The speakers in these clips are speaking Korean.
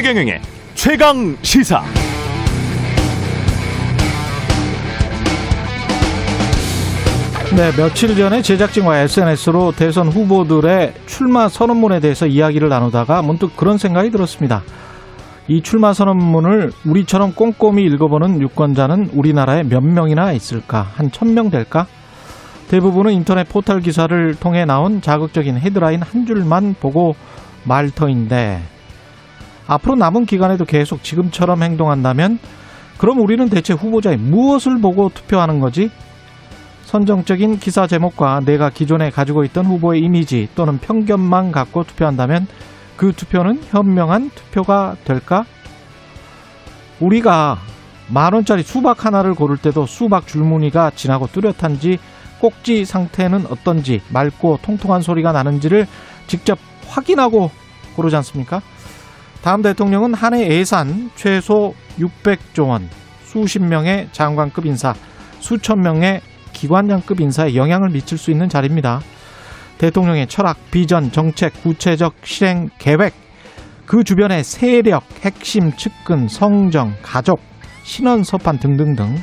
최경영의 최강 시사. 네, 며칠 전에 제작진과 SNS로 대선 후보들의 출마 선언문에 대해서 이야기를 나누다가 문득 그런 생각이 들었습니다. 이 출마 선언문을 우리처럼 꼼꼼히 읽어보는 유권자는 우리나라에 몇 명이나 있을까? 한 천 명 될까? 대부분은 인터넷 포털 기사를 통해 나온 자극적인 헤드라인 한 줄만 보고 말 터인데 앞으로 남은 기간에도 계속 지금처럼 행동한다면 그럼 우리는 대체 후보자의 무엇을 보고 투표하는 거지? 선정적인 기사 제목과 내가 기존에 가지고 있던 후보의 이미지 또는 편견만 갖고 투표한다면 그 투표는 현명한 투표가 될까? 우리가 만 원짜리 수박 하나를 고를 때도 수박 줄무늬가 진하고 뚜렷한지 꼭지 상태는 어떤지 맑고 통통한 소리가 나는지를 직접 확인하고 고르지 않습니까? 다음 대통령은 한 해 예산 최소 600조 원, 수십 명의 장관급 인사, 수천 명의 기관장급 인사에 영향을 미칠 수 있는 자리입니다. 대통령의 철학, 비전, 정책, 구체적 실행 계획, 그 주변의 세력, 핵심, 측근, 성정, 가족, 신원, 서판 등등등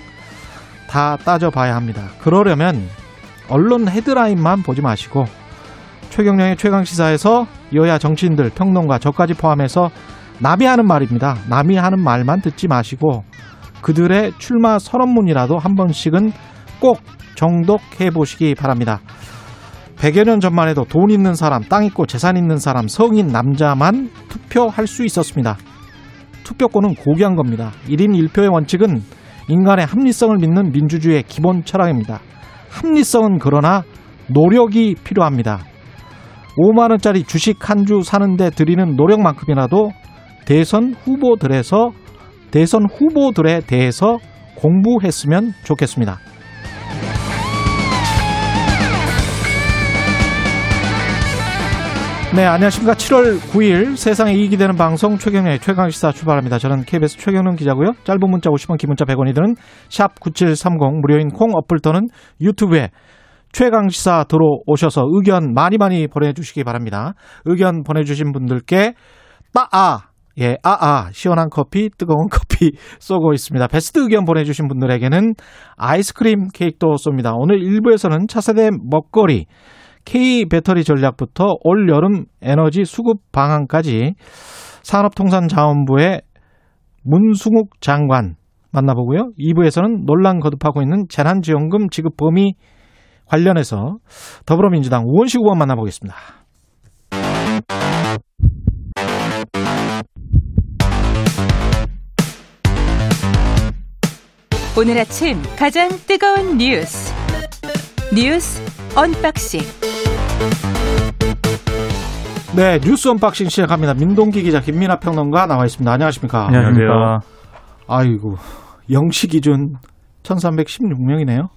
다 따져봐야 합니다. 그러려면 언론 헤드라인만 보지 마시고 최경령의 최강 시사에서 여야 정치인들, 평론가, 저까지 포함해서 남이 하는 말입니다. 남이 하는 말만 듣지 마시고 그들의 출마 선언문이라도 한 번씩은 꼭 정독해 보시기 바랍니다. 100여 년 전만 해도 돈 있는 사람, 땅 있고 재산 있는 사람, 성인 남자만 투표할 수 있었습니다. 투표권은 고귀한 겁니다. 1인 1표의 원칙은 인간의 합리성을 믿는 민주주의의 기본 철학입니다. 합리성은 그러나 노력이 필요합니다. 5만원짜리 주식 한 주 사는데 들이는 노력만큼이라도 대선 후보들에서 대선 후보들에 대해서 공부했으면 좋겠습니다. 네, 안녕하십니까. 7월 9일 세상에 이익이 되는 방송 최경련의 최강시사 출발합니다. 저는 KBS 최경련 기자고요. 짧은 문자 50원, 긴 문자 100원이 드는 샵 9730 무료인 콩 어플 또는 유튜브에 최강 시사 들어오셔서 의견 많이 많이 보내주시기 바랍니다. 의견 보내주신 분들께 따아 예, 아아 시원한 커피, 뜨거운 커피 쏘고 있습니다. 베스트 의견 보내주신 분들에게는 아이스크림 케이크도 쏩니다. 오늘 1부에서는 차세대 먹거리 K 배터리 전략부터 올 여름 에너지 수급 방안까지 산업통상자원부의 문승욱 장관 만나보고요. 2부에서는 논란 거듭하고 있는 재난지원금 지급 범위 관련해서 더불어민주당 우원식 의원 만나보겠습니다. 오늘 아침 가장 뜨거운 뉴스 뉴스 unboxing 네, 뉴스 unboxing 시작합니다. 민동기 기자, 김민아 평론가 나와 있습니다. 안녕하십니까? 안녕하세요. 아이고, 영시 기준 1316명이네요.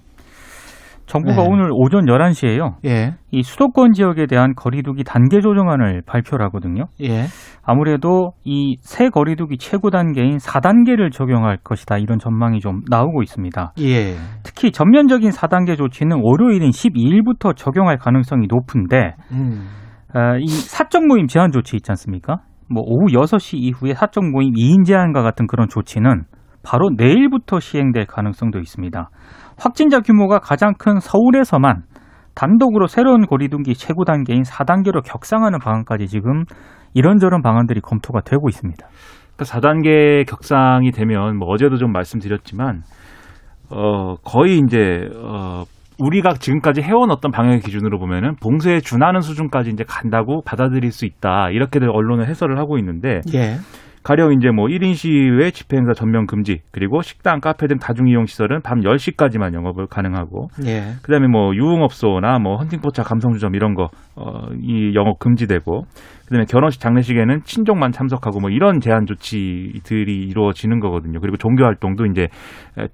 정부가 네. 오늘 오전 11시에요. 예, 이 수도권 지역에 대한 거리두기 단계 조정안을 발표를 하거든요. 예, 아무래도 이 새 거리두기 최고 단계인 4단계를 적용할 것이다. 이런 전망이 좀 나오고 있습니다. 예. 특히 전면적인 4단계 조치는 월요일인 12일부터 적용할 가능성이 높은데 음, 아, 이 사적 모임 제한 조치 있지 않습니까? 뭐 오후 6시 이후에 사적 모임 2인 제한과 같은 그런 조치는 바로 내일부터 시행될 가능성도 있습니다. 확진자 규모가 가장 큰 서울에서만 단독으로 새로운 거리두기 최고 단계인 4단계로 격상하는 방안까지 지금 이런저런 방안들이 검토가 되고 있습니다. 그러니까 4단계 격상이 되면 뭐 어제도 좀 말씀드렸지만 어 거의 이제 어 우리가 지금까지 해온 어떤 방역의 기준으로 보면은 봉쇄에 준하는 수준까지 이제 간다고 받아들일 수 있다. 이렇게들 언론은 해설을 하고 있는데 예, 가령 이제 뭐 1인 시위회 집회 행사 전면 금지 그리고 식당, 카페 등 다중 이용 시설은 밤 10시까지만 영업을 가능하고 예, 그다음에 뭐 유흥업소나 뭐 헌팅포차, 감성주점 이런 거어이 영업 금지되고 그다음에 결혼식, 장례식에는 친족만 참석하고 뭐 이런 제한 조치들이 이루어지는 거거든요. 그리고 종교 활동도 이제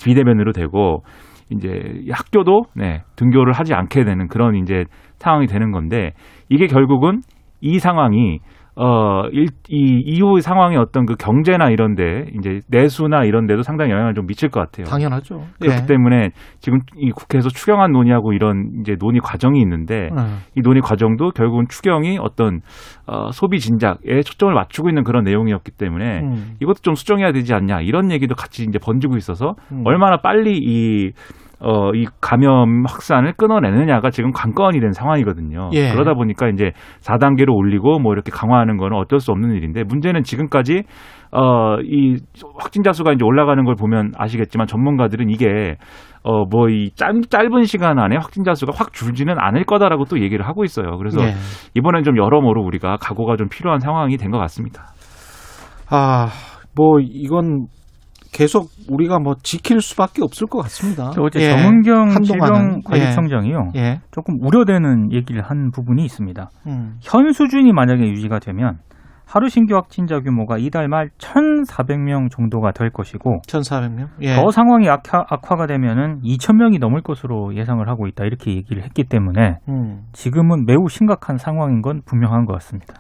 비대면으로 되고 이제 학교도 네, 등교를 하지 않게 되는 그런 이제 상황이 되는 건데 이게 결국은 이 상황이 어, 일, 이 이후 상황의 어떤 그 경제나 이런데 이제 내수나 이런데도 상당히 영향을 좀 미칠 것 같아요. 당연하죠. 그렇기 예. 때문에 지금 이 국회에서 추경안 논의하고 이런 이제 논의 과정이 있는데 음. 이 논의 과정도 결국은 추경이 어떤 어, 소비 진작에 초점을 맞추고 있는 그런 내용이었기 때문에 음. 이것도 좀 수정해야 되지 않냐 이런 얘기도 같이 이제 번지고 있어서 음. 얼마나 빨리 이 어, 이 감염 확산을 끊어내느냐가 지금 관건이 된 상황이거든요. 예. 그러다 보니까 이제 4단계로 올리고 뭐 이렇게 강화하는 거는 어쩔 수 없는 일인데 문제는 지금까지 어, 이 확진자 수가 이제 올라가는 걸 보면 아시겠지만 전문가들은 이게 어, 뭐 이 짧은 시간 안에 확진자 수가 확 줄지는 않을 거다라고 또 얘기를 하고 있어요. 그래서 예. 이번엔 좀 여러모로 우리가 각오가 좀 필요한 상황이 된 것 같습니다. 아, 뭐 이건 계속 우리가 뭐 지킬 수밖에 없을 것 같습니다. 어제 예. 정은경. 질병관리청장이요. 예. 예. 조금 우려되는 얘기를 한 부분이 있습니다. 음. 현 수준이 만약에 유지가 되면 하루 신규 확진자 규모가 이달 말 1,400명 정도가 될 것이고 1,400명. 예. 더 상황이 악화, 악화가 되면은 2,000명이 넘을 것으로 예상을 하고 있다 이렇게 얘기를 했기 때문에 음. 지금은 매우 심각한 상황인 건 분명한 것 같습니다.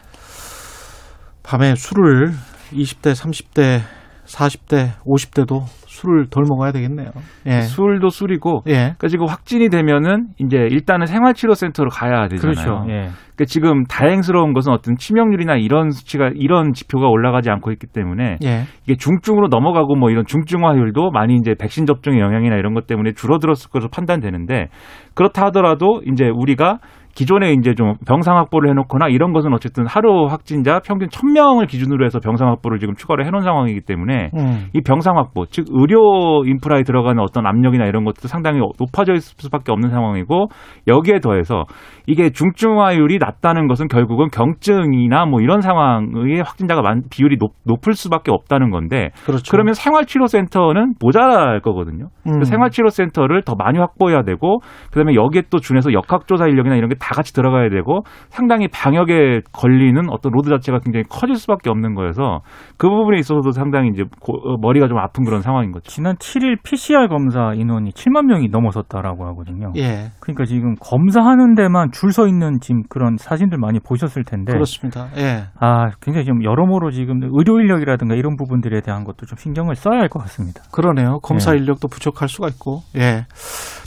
밤에 술을 20대, 30대, 40대, 50대도 술을 덜 먹어야 되겠네요. 예. 술도 술이고 예. 그러니까 지금 확진이 되면은 이제 일단은 생활치료센터로 가야 되잖아요. 그렇죠. 예. 그러니까 지금 다행스러운 것은 어떤 치명률이나 이런 수치가 이런 지표가 올라가지 않고 있기 때문에 예. 이게 중증으로 넘어가고 뭐 이런 중증화율도 많이 이제 백신 접종의 영향이나 이런 것 때문에 줄어들었을 것으로 판단되는데 그렇다 하더라도 이제 우리가 기존에 이제 좀 병상 확보를 해놓거나 이런 것은 어쨌든 하루 확진자 평균 1000명을 기준으로 해서 병상 확보를 지금 추가로 해놓은 상황이기 때문에 음. 이 병상 확보, 즉 의료 인프라에 들어가는 어떤 압력이나 이런 것도 상당히 높아져 있을 수밖에 없는 상황이고 여기에 더해서 이게 중증화율이 낮다는 것은 결국은 경증이나 뭐 이런 상황의 확진자가 많, 비율이 높, 높을 수밖에 없다는 건데 그렇죠. 그러면 생활치료센터는 모자랄 거거든요. 음. 그 생활치료센터를 더 많이 확보해야 되고 그다음에 여기에 또 준해서 역학조사 인력이나 이런 게 다 같이 들어가야 되고 상당히 방역에 걸리는 어떤 load 자체가 굉장히 커질 수밖에 없는 거여서 그 부분에 있어서도 상당히 이제 고- 어, 머리가 좀 아픈 그런 상황인 거죠. 지난 7일 PCR 검사 인원이 7만 명이 넘어섰다라고 하거든요. 예. 그러니까 지금 검사하는 데만 줄 서 있는 지금 그런 사진들 많이 보셨을 텐데 그렇습니다. 예. 아 굉장히 좀 여러모로 지금 의료 인력이라든가 이런 부분들에 대한 것도 좀 신경을 써야 할 것 같습니다. 그러네요. 검사 예. 인력도 부족할 수가 있고. 예.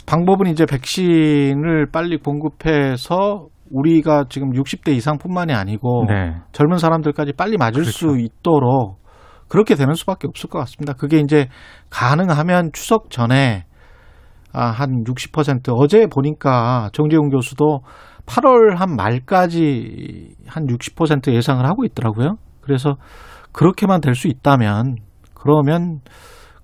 방법은 이제 백신을 빨리 공급해서 우리가 지금 60대 이상뿐만이 아니고 네. 젊은 사람들까지 빨리 맞을 그렇죠. 수 있도록 그렇게 되는 수밖에 없을 것 같습니다. 그게 이제 가능하면 추석 전에 아, 한 60% 어제 보니까 정재훈 교수도 8월 한 말까지 한 60% 예상을 하고 있더라고요. 그래서 그렇게만 될 수 있다면 그러면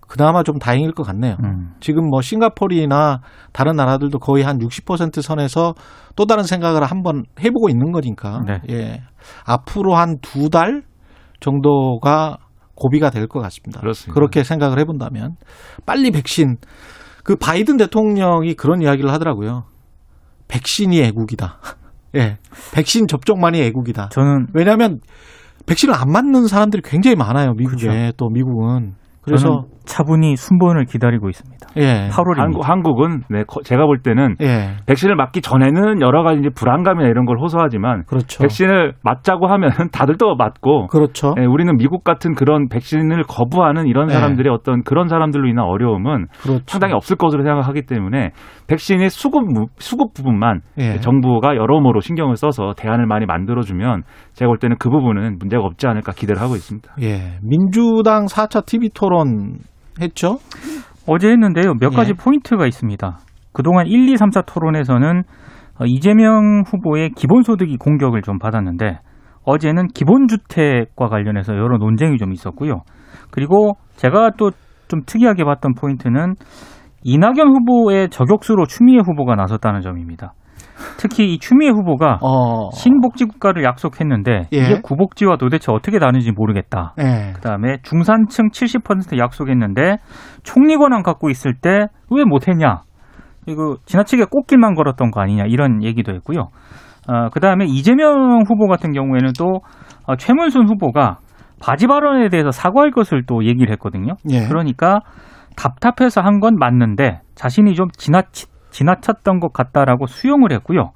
그나마 좀 다행일 것 같네요. 음. 지금 뭐 싱가포르나 다른 나라들도 거의 한 60% 선에서 또 다른 생각을 한번 해보고 있는 거니까. 네. 예. 앞으로 한 두 달 정도가 고비가 될 것 같습니다. 그렇습니다. 그렇게 생각을 해본다면 빨리 백신 그 바이든 대통령이 그런 이야기를 하더라고요. 백신이 애국이다. 예. 백신 접종만이 애국이다. 저는 왜냐하면 백신을 안 맞는 사람들이 굉장히 많아요. 미국에 그렇죠. 또 미국은 그래서 차분히 순번을 기다리고 있습니다. 예. 8월입니다. 한국, 한국은 네, 거- 제가 볼 때는 예. 백신을 맞기 전에는 여러 가지 이제 불안감이나 이런 걸 호소하지만 그렇죠. 백신을 맞자고 하면 다들 또 맞고 그렇죠. 예, 우리는 미국 같은 그런 백신을 거부하는 이런 네. 사람들의 어떤 그런 사람들로 인한 어려움은 그렇죠. 상당히 없을 것으로 생각하기 때문에 백신의 수급 무- 수급 부분만 예. 정부가 여러모로 신경을 써서 대안을 많이 만들어 주면 제가 볼 때는 그 부분은 문제가 없지 않을까 기대를 하고 있습니다. 예. 민주당 4차 TV 토론 했죠? 어제 했는데요. 몇 가지 예. 포인트가 있습니다. 그동안 1, 2, 3차 토론에서는 어, 이재명 후보의 기본소득이 공격을 좀 받았는데 어제는 기본주택과 관련해서 여러 논쟁이 좀 있었고요. 그리고 제가 또 좀 특이하게 봤던 포인트는 이낙연 후보의 저격수로 추미애 후보가 나섰다는 점입니다. 특히 이 추미애 후보가 어. 신복지국가를 약속했는데 예. 이게 구복지와 도대체 어떻게 다른지 모르겠다. 예. 그다음에 중산층 70% 약속했는데 총리 권한 갖고 있을 때 왜 못했냐? 이거 지나치게 꽃길만 걸었던 거 아니냐 이런 얘기도 했고요. 어, 그다음에 이재명 후보 같은 경우에는 또 어, 최문순 후보가 바지 발언에 대해서 사과할 것을 또 얘기를 했거든요. 예. 그러니까 답답해서 한 건 맞는데 자신이 좀 지나치, 지나쳤던 것 같다라고 수용을 했고요.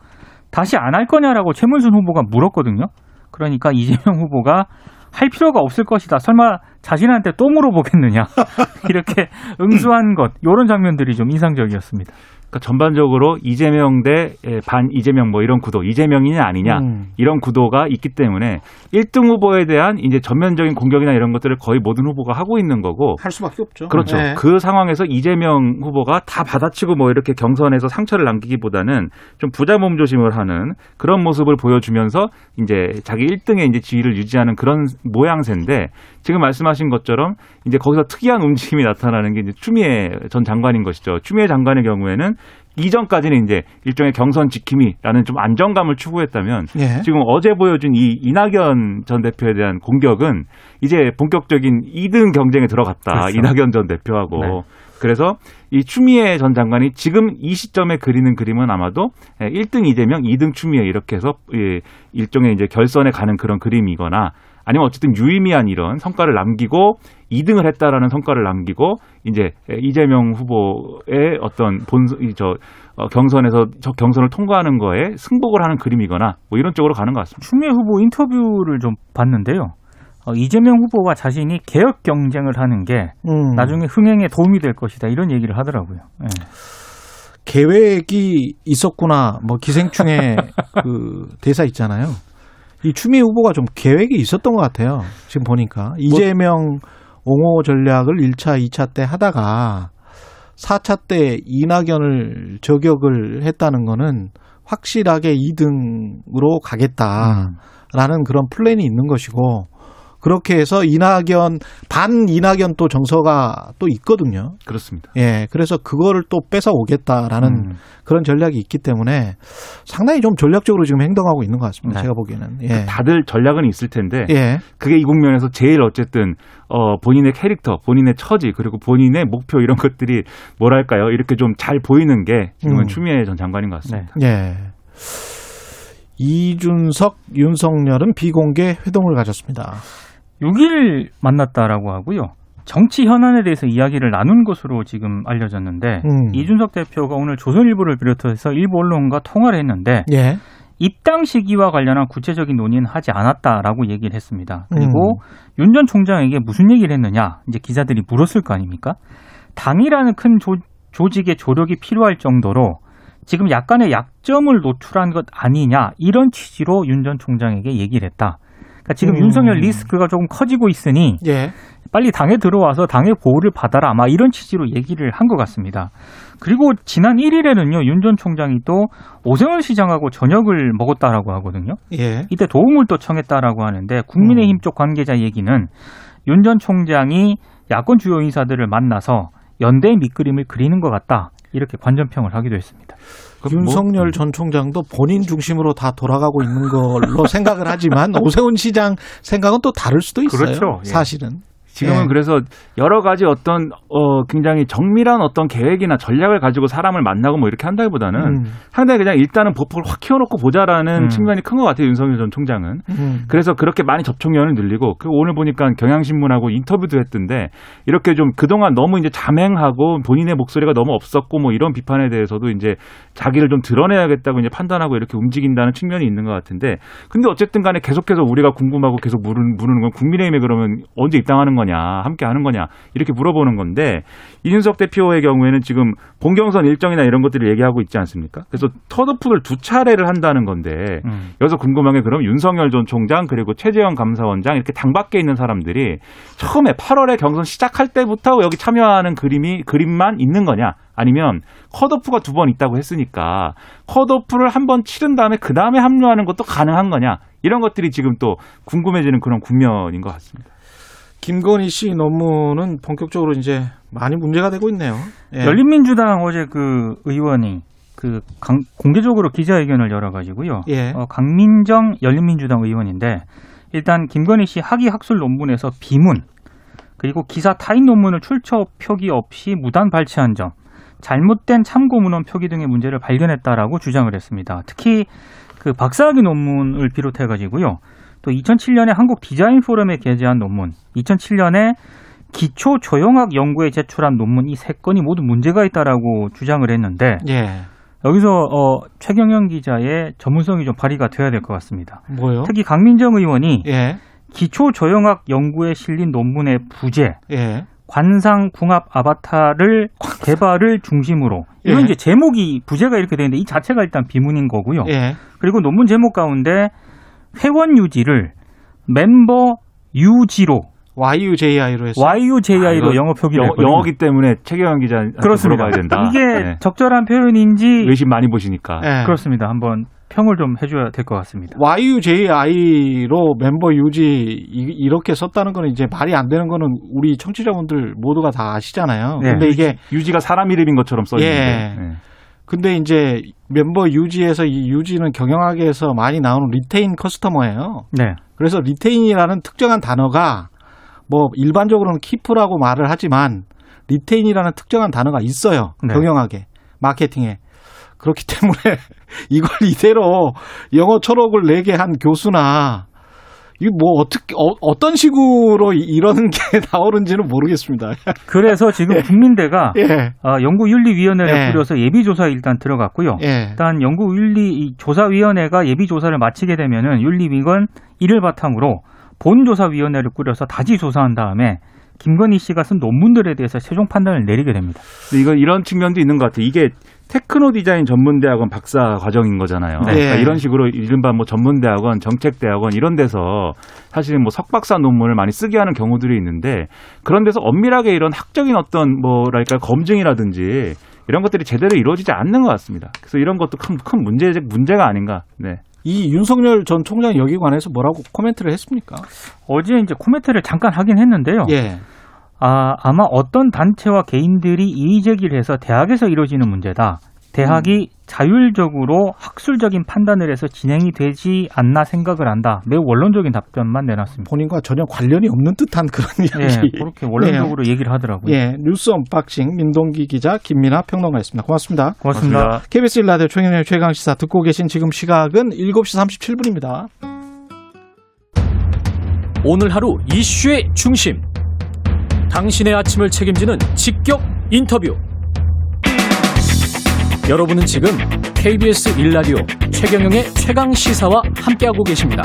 다시 안 할 거냐라고 최문순 후보가 물었거든요. 그러니까 이재명 후보가 할 필요가 없을 것이다. 설마 자신한테 또 물어보겠느냐. 이렇게 응수한 것. 이런 장면들이 좀 인상적이었습니다. 그러니까 전반적으로 이재명 대 반 이재명 뭐 이런 구도, 이재명이냐 아니냐 음. 이런 구도가 있기 때문에 1등 후보에 대한 이제 전면적인 공격이나 이런 것들을 거의 모든 후보가 하고 있는 거고 할 수밖에 없죠. 그렇죠. 네. 그 상황에서 이재명 후보가 다 받아치고 뭐 이렇게 경선에서 상처를 남기기보다는 좀 부자 몸조심을 하는 그런 모습을 보여주면서 이제 자기 1등의 이제 지위를 유지하는 그런 모양새인데 지금 말씀하신 것처럼 이제 거기서 특이한 움직임이 나타나는 게 이제 추미애 전 장관인 것이죠. 추미애 장관의 경우에는 이전까지는 이제 일종의 경선 지킴이라는 좀 안정감을 추구했다면 예. 지금 어제 보여준 이 이낙연 전 대표에 대한 공격은 이제 본격적인 2등 경쟁에 들어갔다. 그렇죠. 이낙연 전 대표하고. 네. 그래서 이 추미애 전 장관이 지금 이 시점에 그리는 그림은 아마도 1등 이재명, 2등 추미애 이렇게 해서 예, 일종의 이제 결선에 가는 그런 그림이거나 아니면 어쨌든 유의미한 이런 성과를 남기고 2등을 했다라는 성과를 남기고 이제 이재명 후보의 어떤 본저 어, 경선에서 저 경선을 통과하는 거에 승복을 하는 그림이거나 뭐 이런 쪽으로 가는 것 같습니다. 추미애 후보 인터뷰를 좀 봤는데요. 어, 이재명 후보와 자신이 개혁 경쟁을 하는 게 음. 나중에 흥행에 도움이 될 것이다 이런 얘기를 하더라고요. 예. 계획이 있었구나. 뭐 기생충의 그 대사 있잖아요. 이 추미애 후보가 좀 계획이 있었던 것 같아요. 지금 보니까 이재명 옹호 전략을 1차, 2차 때 하다가 4차 때 이낙연을 저격을 했다는 거는 확실하게 2등으로 가겠다라는 그런 플랜이 있는 것이고 그렇게 해서 이낙연 반 이낙연 또 정서가 또 있거든요. 그렇습니다. 예, 그래서 그거를 또 뺏어 오겠다라는 음. 그런 전략이 있기 때문에 상당히 좀 전략적으로 지금 행동하고 있는 것 같습니다. 네. 제가 보기에는. 예. 다들 전략은 있을 텐데 예. 그게 이 국면에서 제일 어쨌든 어 본인의 캐릭터, 본인의 처지 그리고 본인의 목표 이런 것들이 뭐랄까요 이렇게 좀 잘 보이는 게 지금은 음. 추미애 전 장관인 것 같습니다. 네. 예. 이준석, 윤석열은 비공개 회동을 가졌습니다. 6일 만났다라고 하고요. 정치 현안에 대해서 이야기를 나눈 것으로 지금 알려졌는데 음. 이준석 대표가 오늘 조선일보를 비롯해서 일부 언론과 통화를 했는데 예. 입당 시기와 관련한 구체적인 논의는 하지 않았다라고 얘기를 했습니다. 그리고 음. 윤전 총장에게 무슨 얘기를 했느냐 이제 기자들이 물었을 거 아닙니까? 당이라는 큰 조, 조직의 조력이 필요할 정도로 지금 약간의 약점을 노출한 것 아니냐 이런 취지로 윤 전 총장에게 얘기를 했다. 그러니까 지금 음. 윤석열 리스크가 조금 커지고 있으니 예. 빨리 당에 들어와서 당의 보호를 받아라. 아마 이런 취지로 얘기를 한 것 같습니다. 그리고 지난 1일에는요, 윤 전 총장이 또 오세훈 시장하고 저녁을 먹었다라고 하거든요. 예. 이때 도움을 또 청했다라고 하는데 국민의힘 쪽 관계자 얘기는 윤 전 총장이 야권 주요 인사들을 만나서 연대의 밑그림을 그리는 것 같다. 이렇게 관전평을 하기도 했습니다. 그럼 뭐- 윤석열 전 총장도 본인 중심으로 다 돌아가고 있는 걸로 생각을 하지만 오세훈 시장 생각은 또 다를 수도 있어요. 그렇죠. 예. 사실은. 지금은 예. 그래서 여러 가지 어떤 어 굉장히 정밀한 어떤 계획이나 전략을 가지고 사람을 만나고 뭐 이렇게 한다기보다는 음. 상당히 그냥 일단은 보폭을 확 키워놓고 보자라는 음. 측면이 큰 것 같아요 윤석열 전 총장은. 음. 그래서 그렇게 많이 접촉면을 늘리고 그 오늘 보니까 경향신문하고 인터뷰도 했던데 이렇게 좀 그동안 너무 이제 자맹하고 본인의 목소리가 너무 없었고 뭐 이런 비판에 대해서도 이제 자기를 좀 드러내야겠다고 이제 판단하고 이렇게 움직인다는 측면이 있는 것 같은데 근데 어쨌든 간에 계속해서 우리가 궁금하고 계속 물은, 물는 건 국민의힘에 그러면 언제 입당하는 거냐 함께 하는 거냐 이렇게 물어보는 건데 이준석 대표의 경우에는 지금 본경선 일정이나 이런 것들을 얘기하고 있지 않습니까? 그래서 컷오프를 두 차례를 한다는 건데 음. 여기서 궁금한 게 그럼 윤석열 전 총장 그리고 최재형 감사원장 이렇게 당 밖에 있는 사람들이 처음에 8월에 경선 시작할 때부터 여기 참여하는 그림이 그림만 있는 거냐? 아니면 컷오프가 두 번 있다고 했으니까 컷오프를 한 번 치른 다음에 그 다음에 합류하는 것도 가능한 거냐? 이런 것들이 지금 또 궁금해지는 그런 국면인 것 같습니다. 김건희 씨 논문은 본격적으로 이제 많이 문제가 되고 있네요. 예. 열린민주당 어제 그 의원이 그 강- 공개적으로 기자회견을 열어가지고요. 예. 어, 강민정 열린민주당 의원인데 일단 김건희 씨 학위 학술 논문에서 비문 그리고 기사 타인 논문을 출처 표기 없이 무단 발췌한 점, 잘못된 참고 문헌 표기 등의 문제를 발견했다라고 주장을 했습니다. 특히 그 박사학위 논문을 비롯해 가지고요. 또 2007년에 한국 디자인 포럼에 게재한 논문, 2007년에 기초 조형학 연구에 제출한 논문 이 세 건이 모두 문제가 있다라고 주장을 했는데 예. 여기서 어, 최경영 기자의 전문성이 좀 발휘가 돼야 될 것 같습니다. 뭐요? 특히 강민정 의원이 예, 기초 조형학 연구에 실린 논문의 부재, 예. 관상 궁합 아바타를 개발을 중심으로 이런 예. 이제 제목이 부재가 이렇게 되는데 이 자체가 일단 비문인 거고요. 예. 그리고 논문 제목 가운데 회원 유지를 멤버 유지로 YUJI로 했어요. YUJI로 아, 영어 표기를 영어, 했거든요. 영어기 때문에 최경환 기자한테 그렇습니다. 물어봐야 된다. 이게 네. 적절한 표현인지 외신 많이 보시니까. 예. 그렇습니다. 한번 평을 좀 해줘야 될 것 같습니다. YUJI로 멤버 유지 이- 이렇게 썼다는 거는 이제 말이 안 되는 거는 우리 청취자분들 모두가 다 아시잖아요. 네. 근데 이게 유지가 사람 이름인 것처럼 써 있는데. 예. 네. 근데 이제 멤버 유지에서 이 유지는 경영학에서 많이 나오는 retain customer예요. 네. 그래서 retain이라는 특정한 단어가 뭐 일반적으로는 keep이라고 말을 하지만 retain이라는 특정한 단어가 있어요. 네. 경영학에 마케팅에 그렇기 때문에 이걸 이대로 영어 초록을 내게 한 교수나 이뭐 어떻게 어, 떤 식으로 이- 이런 게 나오는지는 모르겠습니다. 그래서 지금 국민대가 예, 어, 연구윤리위원회를 네. 꾸려서 예비조사에 일단 들어갔고요. 예, 일단 연구윤리 이 조사위원회가 예비조사를 마치게 되면은 윤리위건 이를 바탕으로 본조사위원회를 꾸려서 다시 조사한 다음에 김건희 씨가 쓴 논문들에 대해서 최종 판단을 내리게 됩니다. 이거 이런 측면도 있는 것 같아요. 이게 테크노 디자인 전문대학원 박사 과정인 거잖아요. 네. 그러니까 이런 식으로 이른바 뭐 전문대학원, 정책대학원 이런 데서 사실은 뭐 석박사 논문을 많이 쓰게 하는 경우들이 있는데 그런 데서 엄밀하게 이런 학적인 어떤 뭐랄까 검증이라든지 이런 것들이 제대로 이루어지지 않는 것 같습니다. 그래서 이런 것도 큰, 큰 문제, 문제가 아닌가. 네. 이 윤석열 전 총장 여기 관해서 뭐라고 코멘트를 했습니까? 어제 이제 코멘트를 잠깐 하긴 했는데요. 예, 아, 아마 어떤 단체와 개인들이 이의 제기를 해서 대학에서 이루어지는 문제다. 대학이 자율적으로 학술적인 판단을 해서 진행이 되지 않나 생각을 한다. 매우 원론적인 답변만 내놨습니다. 본인과 전혀 관련이 없는 듯한 그런 예, 이야기. 그렇게 원론적으로 얘기를 하더라고요. 예, 뉴스 언박싱 민동기 기자 김민아 평론가였습니다. 고맙습니다. 고맙습니다. KBS 1라디오 최경영 최강 시사 듣고 계신 지금 시각은 7시 37분입니다. 오늘 하루 이슈의 중심. 당신의 아침을 책임지는 직격 인터뷰. 여러분은 지금 KBS 1라디오 최경영의 최강 시사와 함께하고 계십니다.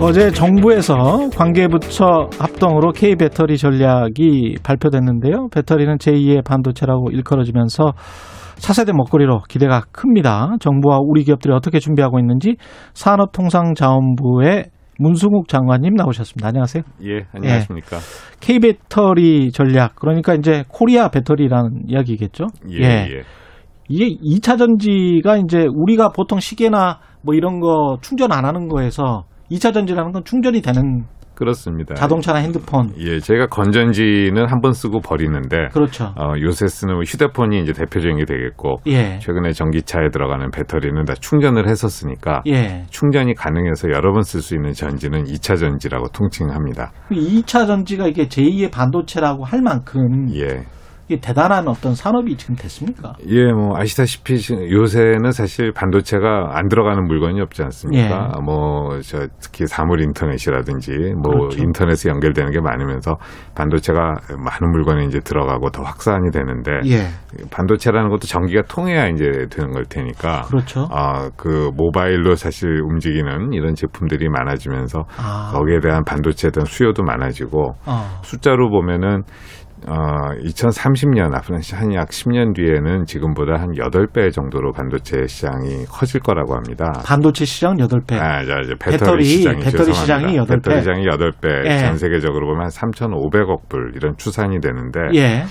어제 정부에서 관계부처 합동으로 K배터리 전략이 발표됐는데요. 배터리는 제2의 반도체라고 일컬어지면서 차세대 먹거리로 기대가 큽니다. 정부와 우리 기업들이 어떻게 준비하고 있는지 산업통상자원부의 문승욱 장관님 나오셨습니다. 안녕하세요. 예, 안녕하십니까. K배터리 전략 그러니까 이제 코리아 배터리라는 이야기겠죠. 예, 예. 이게 2차 전지가 이제 우리가 보통 시계나 뭐 이런 거 충전 안 하는 거에서 2차 전지라는 건 충전이 되는 그렇습니다. 자동차나 핸드폰. 예, 제가 건전지는 한 번 쓰고 버리는데 그렇죠. 어, 요새 쓰는 휴대폰이 이제 대표적인 게 되겠고 예. 최근에 전기차에 들어가는 배터리는 다 충전을 했었으니까 예. 충전이 가능해서 여러 번 쓸 수 있는 전지는 2차 전지라고 통칭합니다. 2차 전지가 이게 제2의 반도체라고 할 만큼 예. 이게 대단한 어떤 산업이 지금 됐습니까? 예, 뭐 아시다시피 지- 요새는 사실 반도체가 안 들어가는 물건이 없지 않습니까? 뭐저 특히 사물 인터넷이라든지 뭐 예. 그렇죠. 인터넷에 연결되는 게 많으면서 반도체가 많은 물건이 이제 들어가고 더 확산이 되는데 예. 반도체라는 것도 전기가 통해야 이제 되는 걸 테니까 그렇죠. 아, 그 모바일로 사실 움직이는 이런 제품들이 많아지면서 아. 거기에 대한 반도체에 대한 수요도 많아지고 어. 숫자로 보면은 어, 2030년 앞으로 한약 10년 뒤에는 지금보다 한 8배 정도로 반도체 시장이 커질 거라고 합니다. 반도체 시장 8배. 아, 자, 이제 배터리, 배터리, 시장이 배터리. 시장이 8배. 배터리 시장이 8배. 예. 전 세계적으로 보면 한 3,500억 불 이런 추산이 되는데 예.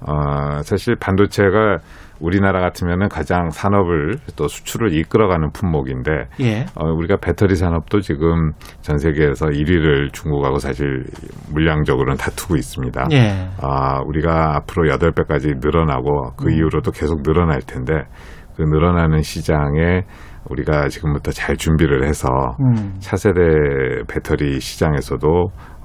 어, 사실 반도체가 우리나라 같으면은 가장 산업을 또 수출을 이끌어가는 품목인데 예. 어, 우리가 배터리 산업도 지금 전 세계에서 1위를 중국하고 사실 물량적으로는 다투고 있습니다. 예. 아, 우리가 앞으로 8배까지 늘어나고 그 음. 이후로도 계속 늘어날 텐데 그 늘어나는 시장에 우리가 지금부터 잘 준비를 해서 음. 차세대 배터리 시장에서도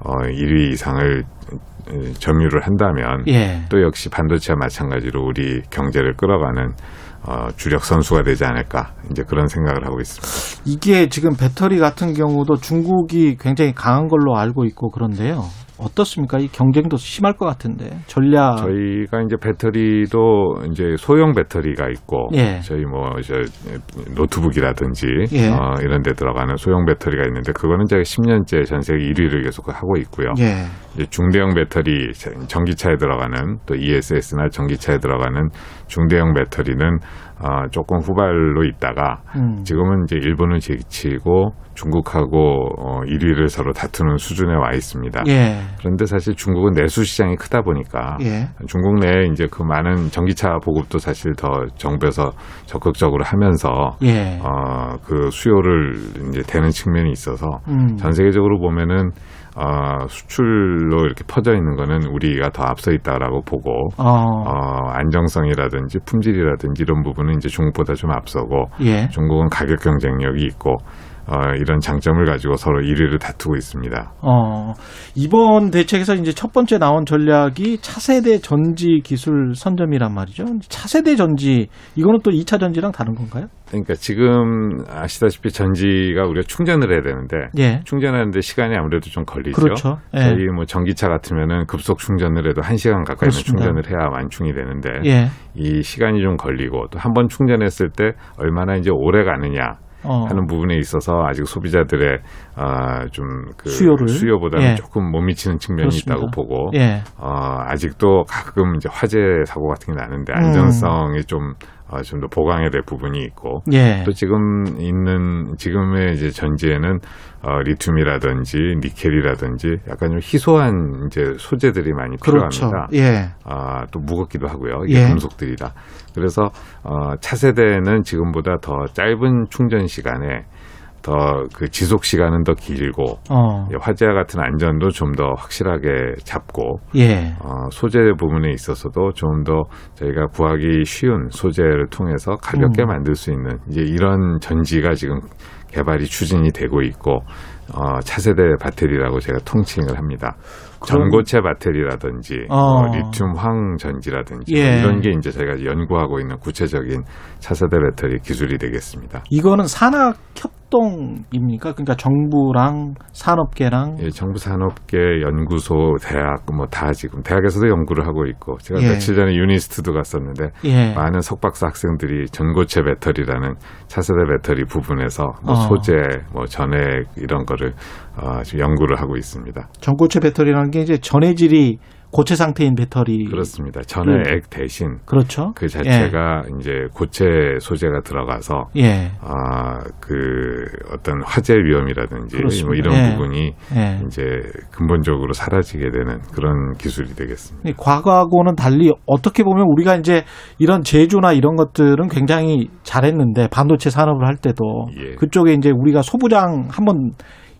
어, 1위 이상을 어, 점유를 한다면 예. 또 역시 반도체와 마찬가지로 우리 경제를 끌어가는 어, 주력 선수가 되지 않을까 이제 그런 생각을 하고 있습니다. 이게 지금 배터리 같은 경우도 중국이 굉장히 강한 걸로 알고 있고 그런데요. 어떻습니까? 이 경쟁도 심할 것 같은데 전략 저희가 이제 배터리도 이제 소형 배터리가 있고 예. 저희 뭐 이제 노트북이라든지 예. 어, 이런 데 들어가는 소형 배터리가 있는데 그거는 제가 10년째 전 세계 1위를 계속 하고 있고요. 예. 이제 중대형 배터리 전기차에 들어가는 또 ESS나 전기차에 들어가는 중대형 배터리는 어, 조금 후발로 있다가 음. 지금은 이제 일본을 제치고 중국하고 어, 1위를 서로 다투는 수준에 와 있습니다. 예. 그런데 사실 중국은 내수 시장이 크다 보니까 예. 중국 내에 이제 그 많은 전기차 보급도 사실 더 정부에서 적극적으로 하면서 예. 어, 그 수요를 이제 되는 측면이 있어서 음. 전 세계적으로 보면은 어, 수출로 이렇게 퍼져 있는 거는 우리가 더 앞서 있다라고 보고 어. 어, 안정성이라든지 품질이라든지 이런 부분은 이제 중국보다 좀 앞서고 예. 중국은 가격 경쟁력이 있고 어, 이런 장점을 가지고 서로 1위를 다투고 있습니다. 어, 이번 대책에서 이제 첫 번째 나온 전략이 차세대 전지 기술 선점이란 말이죠. 차세대 전지, 이거는 또 2차 전지랑 다른 건가요? 그러니까 지금 아시다시피 전지가 우리가 충전을 해야 되는데 예. 충전하는데 시간이 아무래도 좀 걸리죠. 그렇죠. 예. 저희 뭐 전기차 같으면은 급속 충전을 해도 1시간 가까이는 그렇습니다. 충전을 해야 완충이 되는데 예. 이 시간이 좀 걸리고 또 한 번 충전했을 때 얼마나 이제 오래 가느냐 어. 하는 부분에 있어서 아직 소비자들의 아, 좀그 수요를? 수요보다는 예. 조금 못 미치는 측면이 그렇습니다. 있다고 보고 예. 어, 아직도 가끔 이제 화재 사고 같은 게 나는데 음. 안전성이 좀 어, 좀 더 보강해야 될 부분이 있고 예. 또 지금 있는 지금의 이제 전지에는 어, 리튬이라든지 니켈이라든지 약간 좀 희소한 이제 소재들이 많이 그렇죠. 필요합니다. 예. 아, 또 무겁기도 하고요. 이게 예. 금속들이라. 그래서 어, 차세대는 지금보다 더 짧은 충전 시간에 더 그 지속 시간은 더 길고 어. 예, 화재와 같은 안전도 좀 더 확실하게 잡고 예. 어, 소재 부분에 있어서도 좀 더 저희가 구하기 쉬운 소재를 통해서 가볍게 음. 만들 수 있는 이제 이런 전지가 지금 개발이 추진이 되고 있고 어, 차세대 배터리라고 제가 통칭을 합니다. 전고체 배터리라든지 어. 뭐 리튬 황 전지라든지 뭐 예. 이런 게 이제 저희가 연구하고 있는 구체적인 차세대 배터리 기술이 되겠습니다. 이거는 산학 협 동입니까? 그러니까 정부랑 산업계랑 예, 정부 산업계 연구소 대학 뭐 다 지금 대학에서도 연구를 하고 있고 제가 예. 며칠 전에 유니스트도 갔었는데 예. 많은 석박사 학생들이 전고체 배터리라는 차세대 배터리 부분에서 뭐 어. 소재, 뭐 전액 이런 거를 어, 지금 연구를 하고 있습니다. 전고체 배터리라는 게 이제 전해질이 고체 상태인 배터리. 그렇습니다. 전액 대신 그렇죠. 그 자체가 이제 고체 소재가 들어가서 예. 아, 그 어떤 화재 위험이라든지 그렇습니다. 뭐 이런 예. 부분이 예. 이제 근본적으로 사라지게 되는 그런 기술이 되겠습니다. 이 과거하고는 달리 어떻게 보면 우리가 이제 이런 제조나 이런 것들은 굉장히 잘했는데 반도체 산업을 할 때도 예. 그쪽에 이제 우리가 소부장 한번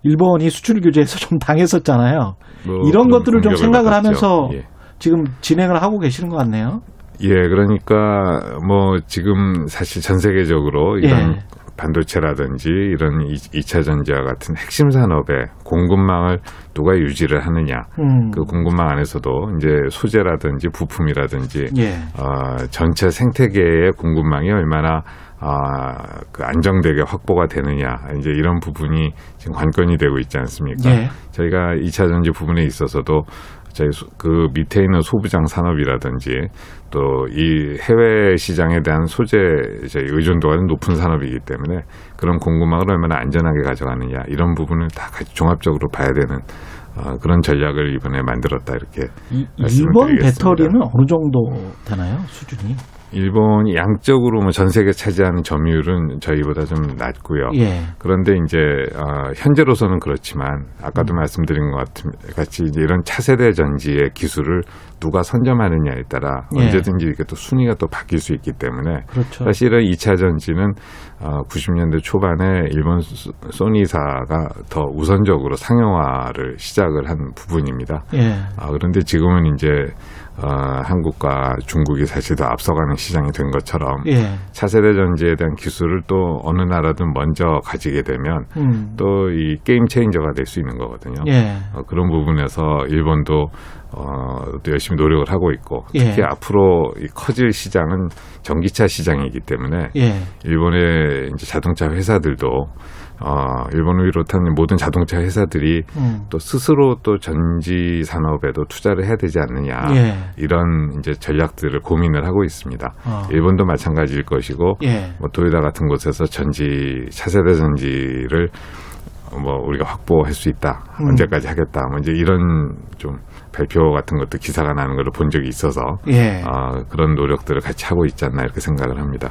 일본이 수출 규제에서 좀 당했었잖아요. 뭐 이런 것들을 좀 생각을 받았죠. 하면서 예. 지금 진행을 하고 계시는 것 같네요. 예, 그러니까 뭐 지금 사실 전 세계적으로 이런 예. 반도체라든지 이런 이- 2차 전지와 같은 핵심 산업의 공급망을 누가 유지를 하느냐. 음. 그 공급망 안에서도 이제 소재라든지 부품이라든지 예. 어, 전체 생태계의 공급망이 얼마나 아, 그 안정되게 확보가 되느냐 이제 이런 부분이 지금 관건이 되고 있지 않습니까? 예. 저희가 2차 전지 부분에 있어서도 저희 소- 그 밑에 있는 소부장 산업이라든지 또 이 해외 시장에 대한 소재 저희 의존도가 높은 산업이기 때문에 그런 공급망을 얼마나 안전하게 가져가느냐 이런 부분을 다 같이 종합적으로 봐야 되는 어, 그런 전략을 이번에 만들었다 이렇게 이- 말씀을 일본 드리겠습니다. 배터리는 어느 정도 되나요? 수준이? 일본이 양적으로 뭐 전 세계 차지하는 점유율은 저희보다 좀 낮고요. 예. 그런데 이제 어, 현재로서는 그렇지만 아까도 음. 말씀드린 것 같은 같이 이제 이런 차세대 전지의 기술을 누가 선점하느냐에 따라 예. 언제든지 이렇게 또 순위가 또 바뀔 수 있기 때문에 그렇죠. 사실은 2차 전지는 어, 90년대 초반에 일본 소- 소니사가 더 우선적으로 상용화를 시작을 한 부분입니다. 예. 아, 그런데 지금은 이제 어, 한국과 중국이 사실 더 앞서가는 시장이 된 것처럼 예. 차세대 전지에 대한 기술을 또 어느 나라든 먼저 가지게 되면 음. 또이 게임 체인저가 될 수 있는 거거든요. 예. 어, 그런 부분에서 일본도 어, 또 열심히 노력을 하고 있고 예. 특히 앞으로 이 커질 시장은 전기차 시장이기 때문에 예. 일본의 이제 자동차 회사들도 어, 일본을 비롯한 모든 자동차 회사들이 음. 또 스스로 또 전지 산업에도 투자를 해야 되지 않느냐 예. 이런 이제 전략들을 고민을 하고 있습니다. 어. 일본도 마찬가지일 것이고 예. 뭐 도요타 같은 곳에서 전지 차세대 전지를 뭐 우리가 확보할 수 있다 음. 언제까지 하겠다 뭐 이제 이런 좀 발표 같은 것도 기사가 나는 걸 본 적이 있어서 예. 아, 그런 노력들을 같이 하고 있지 않나 이렇게 생각을 합니다.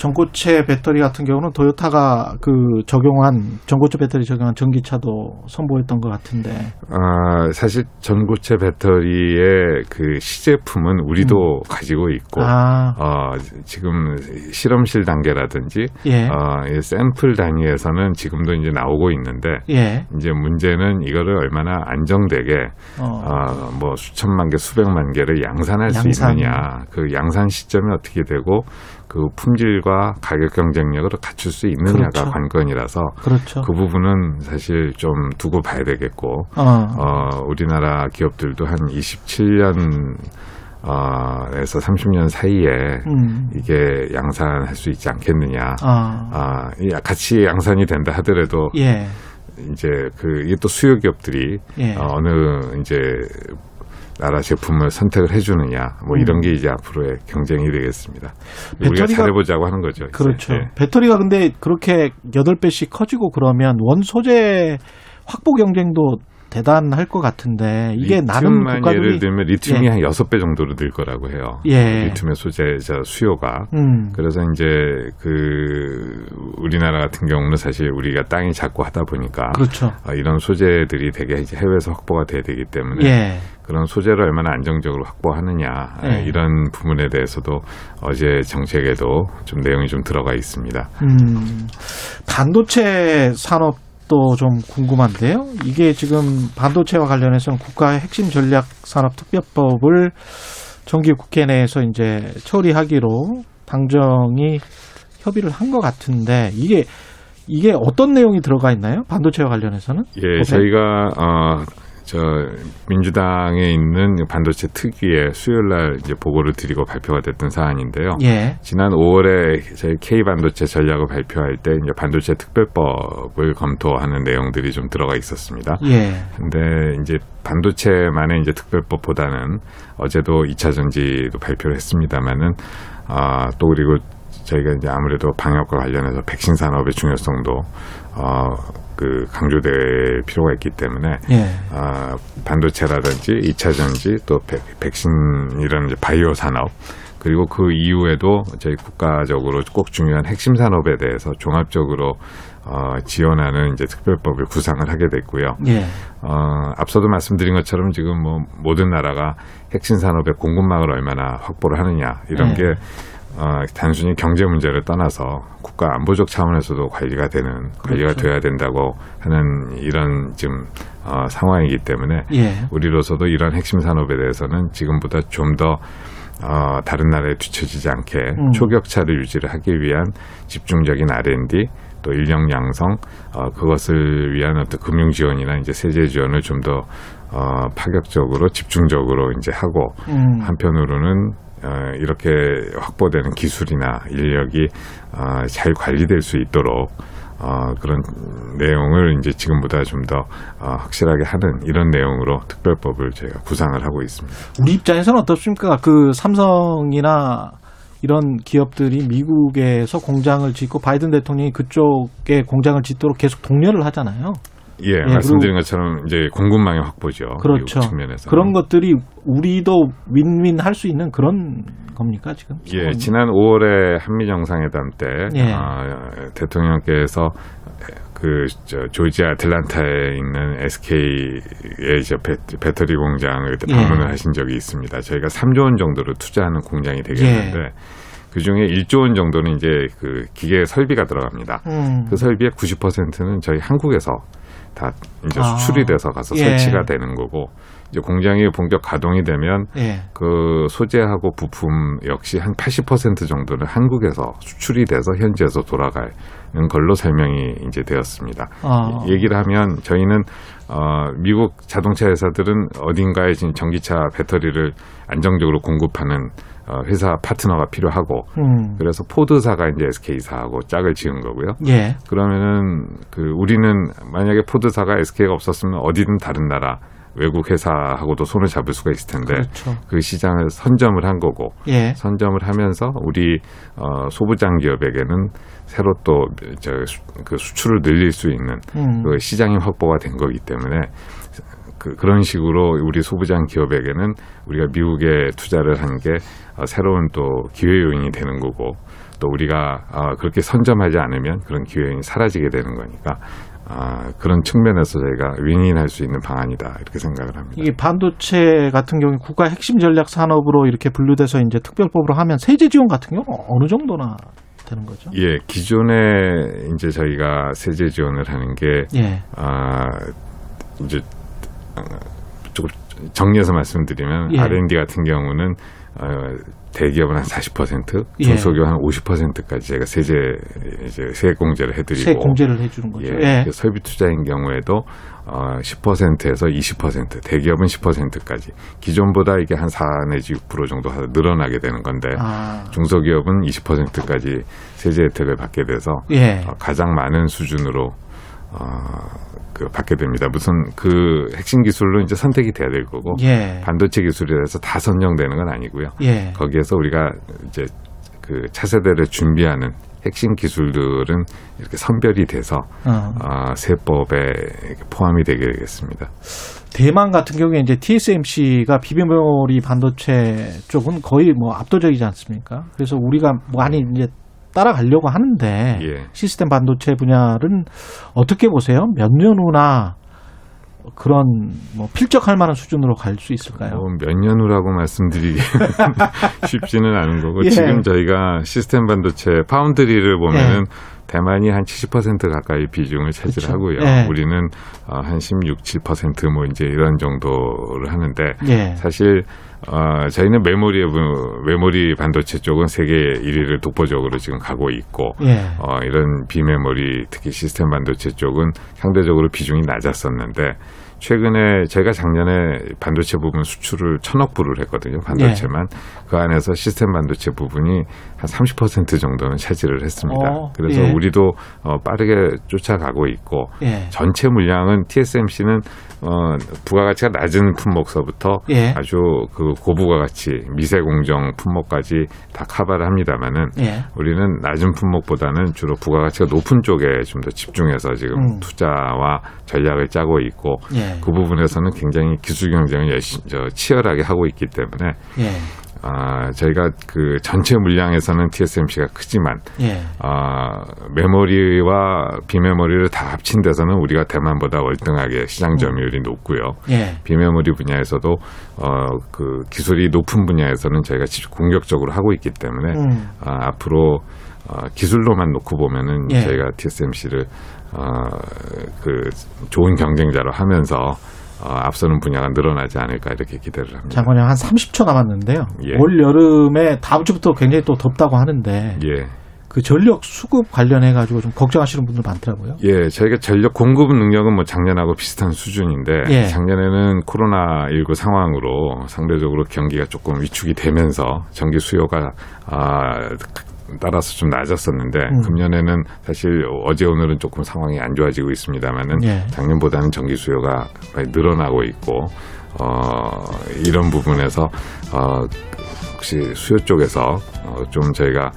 전고체 배터리 같은 경우는 도요타가 그 적용한 전고체 배터리 적용한 전기차도 선보였던 것 같은데. 아, 사실 전고체 배터리의 그 시제품은 우리도 가지고 있고 음. 아, 어, 지금 실험실 단계라든지 예. 어, 이 샘플 단위에서는 지금도 이제 나오고 있는데 예. 이제 문제는 이거를 얼마나 안정되게 어. 어, 뭐 수천만 개, 수백만 개를 양산할 수 양산. 있느냐, 그 양산 시점이 어떻게 되고 그 품질과 가격 경쟁력을 갖출 수 있느냐가 그렇죠. 관건이라서 그렇죠. 그 부분은 사실 좀 두고 봐야 되겠고, 어. 어, 우리나라 기업들도 한 27년 어, 에서 30년 사이에 음. 이게 양산할 수 있지 않겠느냐. 아. 아, 이 같이 양산이 된다 하더라도 예. 이제 그 이게 또 수요 기업들이 예. 어, 어느 이제 나라 제품을 선택을 해주느냐 뭐 음. 이런 게 이제 앞으로의 경쟁이 되겠습니다. 우리가 배터리가- 잘해보자고 하는 거죠. 이제. 그렇죠. 예. 배터리가 근데 그렇게 8배씩 커지고 그러면 원 소재 확보 경쟁도 대단할 것 같은데 이게 나는 리튬만 예를 국가들이 들면 리튬이 예. 한 여섯 배 정도로 늘 거라고 해요. 예. 리튬의 소재자 수요가. 음. 그래서 이제 그 우리나라 같은 경우는 사실 우리가 땅이 작고 하다 보니까 그렇죠. 어, 이런 소재들이 되게 이제 해외에서 확보가 돼야 되기 때문에 예. 그런 소재를 얼마나 안정적으로 확보하느냐 네. 이런 부분에 대해서도 어제 정책에도 좀 내용이 좀 들어가 있습니다. 음. 반도체 산업 도 좀 궁금한데요. 이게 지금 반도체와 관련해서는 국가의 핵심 전략 산업 특별법을 정기 국회 내에서 이제 처리하기로 당정이 협의를 한 것 같은데 이게 이게 어떤 내용이 들어가 있나요? 반도체와 관련해서는? 예, 법에? 저희가 어, 저 민주당에 있는 반도체 특위에 수요일 날 이제 보고를 드리고 발표가 됐던 사안인데요. 예. 지난 지난 5월에 저희 K 반도체 전략을 발표할 때 이제 반도체 특별법을 검토하는 내용들이 좀 들어가 있었습니다. 예. 근데 이제 반도체만의 이제 특별법보다는 어제도 2차 전지도 발표를 했습니다만은 아, 또 그리고 저희가 이제 아무래도 방역과 관련해서 백신 산업의 중요성도 어, 그 강조될 필요가 있기 때문에 예. 아, 반도체라든지 2차 전지 또 백, 백신 이런 이제 바이오 산업 그리고 그 이후에도 저희 국가적으로 꼭 중요한 핵심 산업에 대해서 종합적으로 어, 지원하는 이제 특별법을 구상을 하게 됐고요. 예. 어, 앞서도 말씀드린 것처럼 지금 뭐 모든 나라가 핵심 산업의 공급망을 얼마나 확보를 하느냐 이런 네. 게 어, 단순히 경제 문제를 떠나서 국가 안보적 차원에서도 관리가 되는 관리가 그렇죠. 돼야 된다고 하는 이런 지금 어, 상황이기 때문에 예. 우리로서도 이런 핵심 산업에 대해서는 지금보다 좀더 어, 다른 나라에 뒤처지지 않게 음. 초격차를 유지를 하기 위한 집중적인 R&D 또 인력 양성 어, 그것을 위한 어떤 금융 지원이나 이제 세제 지원을 좀더 어, 파격적으로 집중적으로 이제 하고 음. 한편으로는 어, 이렇게 확보되는 기술이나 인력이 어, 잘 관리될 수 있도록 어, 그런 내용을 이제 지금보다 좀더 어, 확실하게 하는 이런 내용으로 특별법을 저희가 구상을 하고 있습니다. 우리 입장에서는 어떻습니까? 그 삼성이나 이런 기업들이 미국에서 공장을 짓고 바이든 대통령이 그쪽에 공장을 짓도록 계속 독려를 하잖아요. 예, 말씀드린 것처럼 이제 공급망의 확보죠. 그렇죠. 측면에서. 그런 것들이 우리도 윈윈 할 수 있는 그런 겁니까 지금? 예, 지난 5월에 한미 정상회담 때 예. 어, 대통령께서 그 저, 조지아 아틀란타에 있는 SK의 이제 배, 배터리 공장을 예. 방문을 하신 적이 있습니다. 저희가 3조 원 정도를 투자하는 공장이 되겠는데 예. 그 중에 1조 원 정도는 이제 그 기계 설비가 들어갑니다. 음. 그 설비의 90%는 저희 한국에서 다 이제 아. 수출이 돼서 가서 예. 설치가 되는 거고 이제 공장이 본격 가동이 되면 예. 그 소재하고 부품 역시 한 80% 정도는 한국에서 수출이 돼서 현지에서 돌아가는 걸로 설명이 이제 되었습니다. 아. 얘기를 하면 저희는 어, 미국 자동차 회사들은 어딘가에 지금 전기차 배터리를 안정적으로 공급하는 어, 회사 파트너가 필요하고 음. 그래서 포드사가 이제 SK사하고 짝을 지은 거고요. 예. 그러면은 그 우리는 만약에 포드사가 SK가 없었으면 어디든 다른 나라 외국 회사하고도 손을 잡을 수가 있을 텐데 그렇죠. 그 시장을 선점을 한 거고 예. 선점을 하면서 우리 어, 소부장 기업에게는 새로 또저그 수출을 늘릴 수 있는 음. 그 시장이 확보가 된 거기 때문에 그, 그런 식으로 우리 소부장 기업에게는 우리가 미국에 투자를 한게 어, 새로운 또 기회 요인이 되는 거고 또 우리가 어, 그렇게 선점하지 않으면 그런 기회 요인이 사라지게 되는 거니까 아, 그런 측면에서 저희가 윈윈할 수 있는 방안이다 이렇게 생각을 합니다. 이게 반도체 같은 경우 국가 핵심 전략 산업으로 이렇게 분류돼서 이제 특별법으로 하면 세제 지원 같은 경우는 어느 정도나 되는 거죠? 예, 기존에 이제 저희가 세제 지원을 하는 게 예. 아, 이제 어, 조금 정리해서 말씀드리면 예. R&D 같은 경우는 어, 대기업은 한 40%, 예. 중소기업 한 50%까지 저희가 세제 이제 세액 공제를 해드리고 세 공제를 해주는 거죠. 예, 예. 그 설비 투자인 경우에도 어, 10%에서 20%, 대기업은 10%까지 기존보다 이게 한 4 내지 6% 정도 늘어나게 되는 건데 아, 중소기업은 20%까지 세제 혜택을 받게 돼서 예. 어, 가장 많은 수준으로 어, 그 받게 됩니다. 무슨 그 핵심 기술로 이제 선택이 돼야 될 거고 예. 반도체 기술이라서 다 선정되는 건 아니고요. 예. 거기에서 우리가 이제 그 차세대를 준비하는 핵심 기술들은 이렇게 선별이 돼서 어. 어, 세법에 포함이 되게 되겠습니다. 대만 같은 경우에 이제 TSMC가 비메모리 반도체 쪽은 거의 뭐 압도적이지 않습니까? 그래서 우리가 많이 이제 따라가려고 하는데 예. 시스템 반도체 분야는 어떻게 보세요? 몇 년 후나 그런 뭐 필적할 만한 수준으로 갈 수 있을까요? 뭐 몇년 후라고 말씀드리기 쉽지는 않은 거고 예. 지금 저희가 시스템 반도체 파운드리를 보면은 예. 대만이 한 70% 가까이 비중을 차지하고요. 예. 우리는 어, 한 16, 7%뭐 이제 이런 정도를 하는데 예. 사실 어, 저희는 메모리 메모리 반도체 쪽은 세계 1위를 독보적으로 지금 가고 있고 예. 어, 이런 비메모리 특히 시스템 반도체 쪽은 상대적으로 비중이 낮았었는데 최근에 제가 작년에 반도체 부분 수출을 천억 불을 했거든요. 반도체만 그 안에서 시스템 반도체 부분이 한 30% 정도는 차지를 했습니다. 어, 그래서 예. 우리도 어, 빠르게 쫓아가고 있고 예. 전체 물량은 TSMC는 어, 부가가치가 낮은 품목서부터 예. 아주 그 고부가가치 미세 공정 품목까지 다 커버를 합니다만은 예. 우리는 낮은 품목보다는 주로 부가가치가 높은 쪽에 좀 더 집중해서 지금 음. 투자와 전략을 짜고 있고 예. 그 부분에서는 굉장히 기술 경쟁을 열심, 저, 치열하게 하고 있기 때문에 예. 아, 저희가 그 전체 물량에서는 TSMC가 크지만 예. 아, 메모리와 비메모리를 다 합친 데서는 우리가 대만보다 월등하게 시장 점유율이 높고요. 예. 비메모리 분야에서도 어, 그 기술이 높은 분야에서는 저희가 집- 공격적으로 하고 있기 때문에 음. 아, 앞으로 어, 기술로만 놓고 보면은 예. 저희가 TSMC를 어, 그 좋은 경쟁자로 하면서 어, 앞서는 분야가 늘어나지 않을까 이렇게 기대를 합니다. 장관님 한 30초 남았는데요. 예. 올 여름에 다음 주부터 굉장히 또 덥다고 하는데 예. 그 전력 수급 관련해 가지고 좀 걱정하시는 분들 많더라고요. 예, 저희가 전력 공급 능력은 뭐 작년하고 비슷한 수준인데 예. 작년에는 코로나 19 상황으로 상대적으로 경기가 조금 위축이 되면서 전기 수요가 아 따라서 좀 낮았었는데 음. 금년에는 사실 어제 오늘은 조금 상황이 안 좋아지고 있습니다만은 예. 작년보다는 전기 수요가 많이 늘어나고 있고 어 이런 부분에서 어 혹시 수요 쪽에서 어, 좀 저희가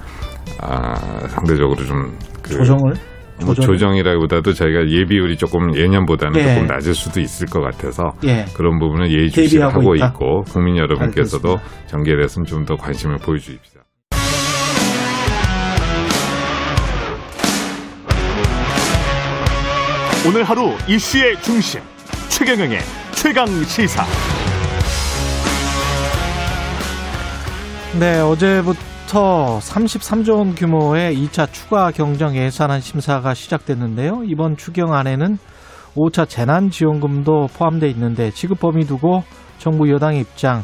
아 상대적으로 좀그 조정을 뭐 조정- 조정이라기보다도 저희가 예비율이 조금 예년보다는 예. 조금 낮을 수도 있을 것 같아서 예. 그런 부분은 예의주시를 대비하고 하고 있다? 있고 국민 여러분께서도 전기에 대해서는 좀 더 관심을 보여주십시오. 오늘 하루 이슈의 중심 최경영의 최강 시사. 네, 어제부터 33조 원 규모의 2차 추가 경정 예산안 심사가 시작됐는데요. 이번 추경안에는 5차 재난지원금도 포함되어 있는데 지급 범위 두고 정부 여당의 입장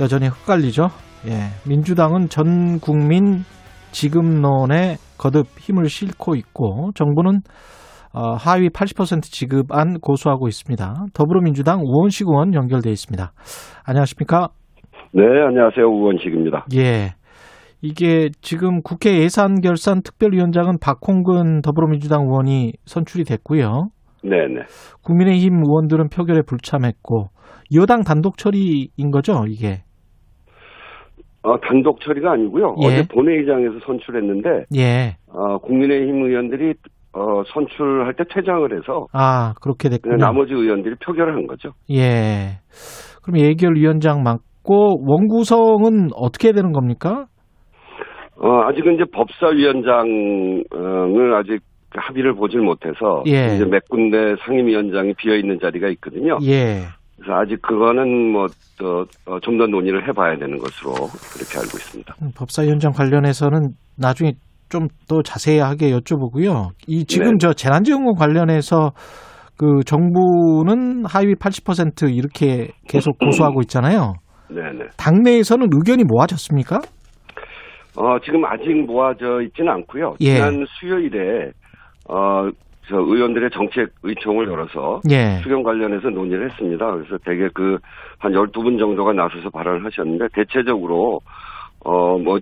여전히 헷갈리죠. 예. 민주당은 전 국민 지급론에 거듭 힘을 싣고 있고 정부는 어, 하위 80% 지급안 고수하고 있습니다. 더불어민주당 우원식 의원 연결돼 있습니다. 안녕하십니까? 네, 안녕하세요. 우원식입니다. 예. 이게 지금 국회 예산결산 특별위원장은 박홍근 더불어민주당 의원이 선출이 됐고요. 네네. 국민의힘 의원들은 표결에 불참했고 여당 단독 처리인 거죠, 이게? 어, 단독 처리가 아니고요. 예. 어제 본회의장에서 선출했는데 예. 어, 국민의힘 의원들이 어, 선출할 때 퇴장을 해서 아, 그렇게 됐군요. 나머지 의원들이 표결을 한 거죠. 예. 그럼 예결위원장 맡고 원구성은 어떻게 되는 겁니까? 어, 아직은 이제 법사위원장을 아직 합의를 보질 못해서 예. 이제 몇 군데 상임위원장이 비어 있는 자리가 있거든요. 예. 그래서 아직 그거는 뭐 좀더 논의를 해봐야 되는 것으로 그렇게 알고 있습니다. 음, 법사위원장 관련해서는 나중에 좀 더 자세하게 여쭤보고요. 이 지금 네. 저 재난지원금 관련해서 그 정부는 하위 80% 이렇게 계속 고수하고 있잖아요. 네네. 당내에서는 의견이 모아졌습니까? 어, 지금 아직 모아져 있지는 않고요. 예. 지난 수요일에 어, 저 의원들의 정책 의총을 열어서 예. 수경 관련해서 논의를 했습니다. 그래서 대개 그한 12분 정도가 나서서 발언을 하셨는데 대체적으로 어, 뭐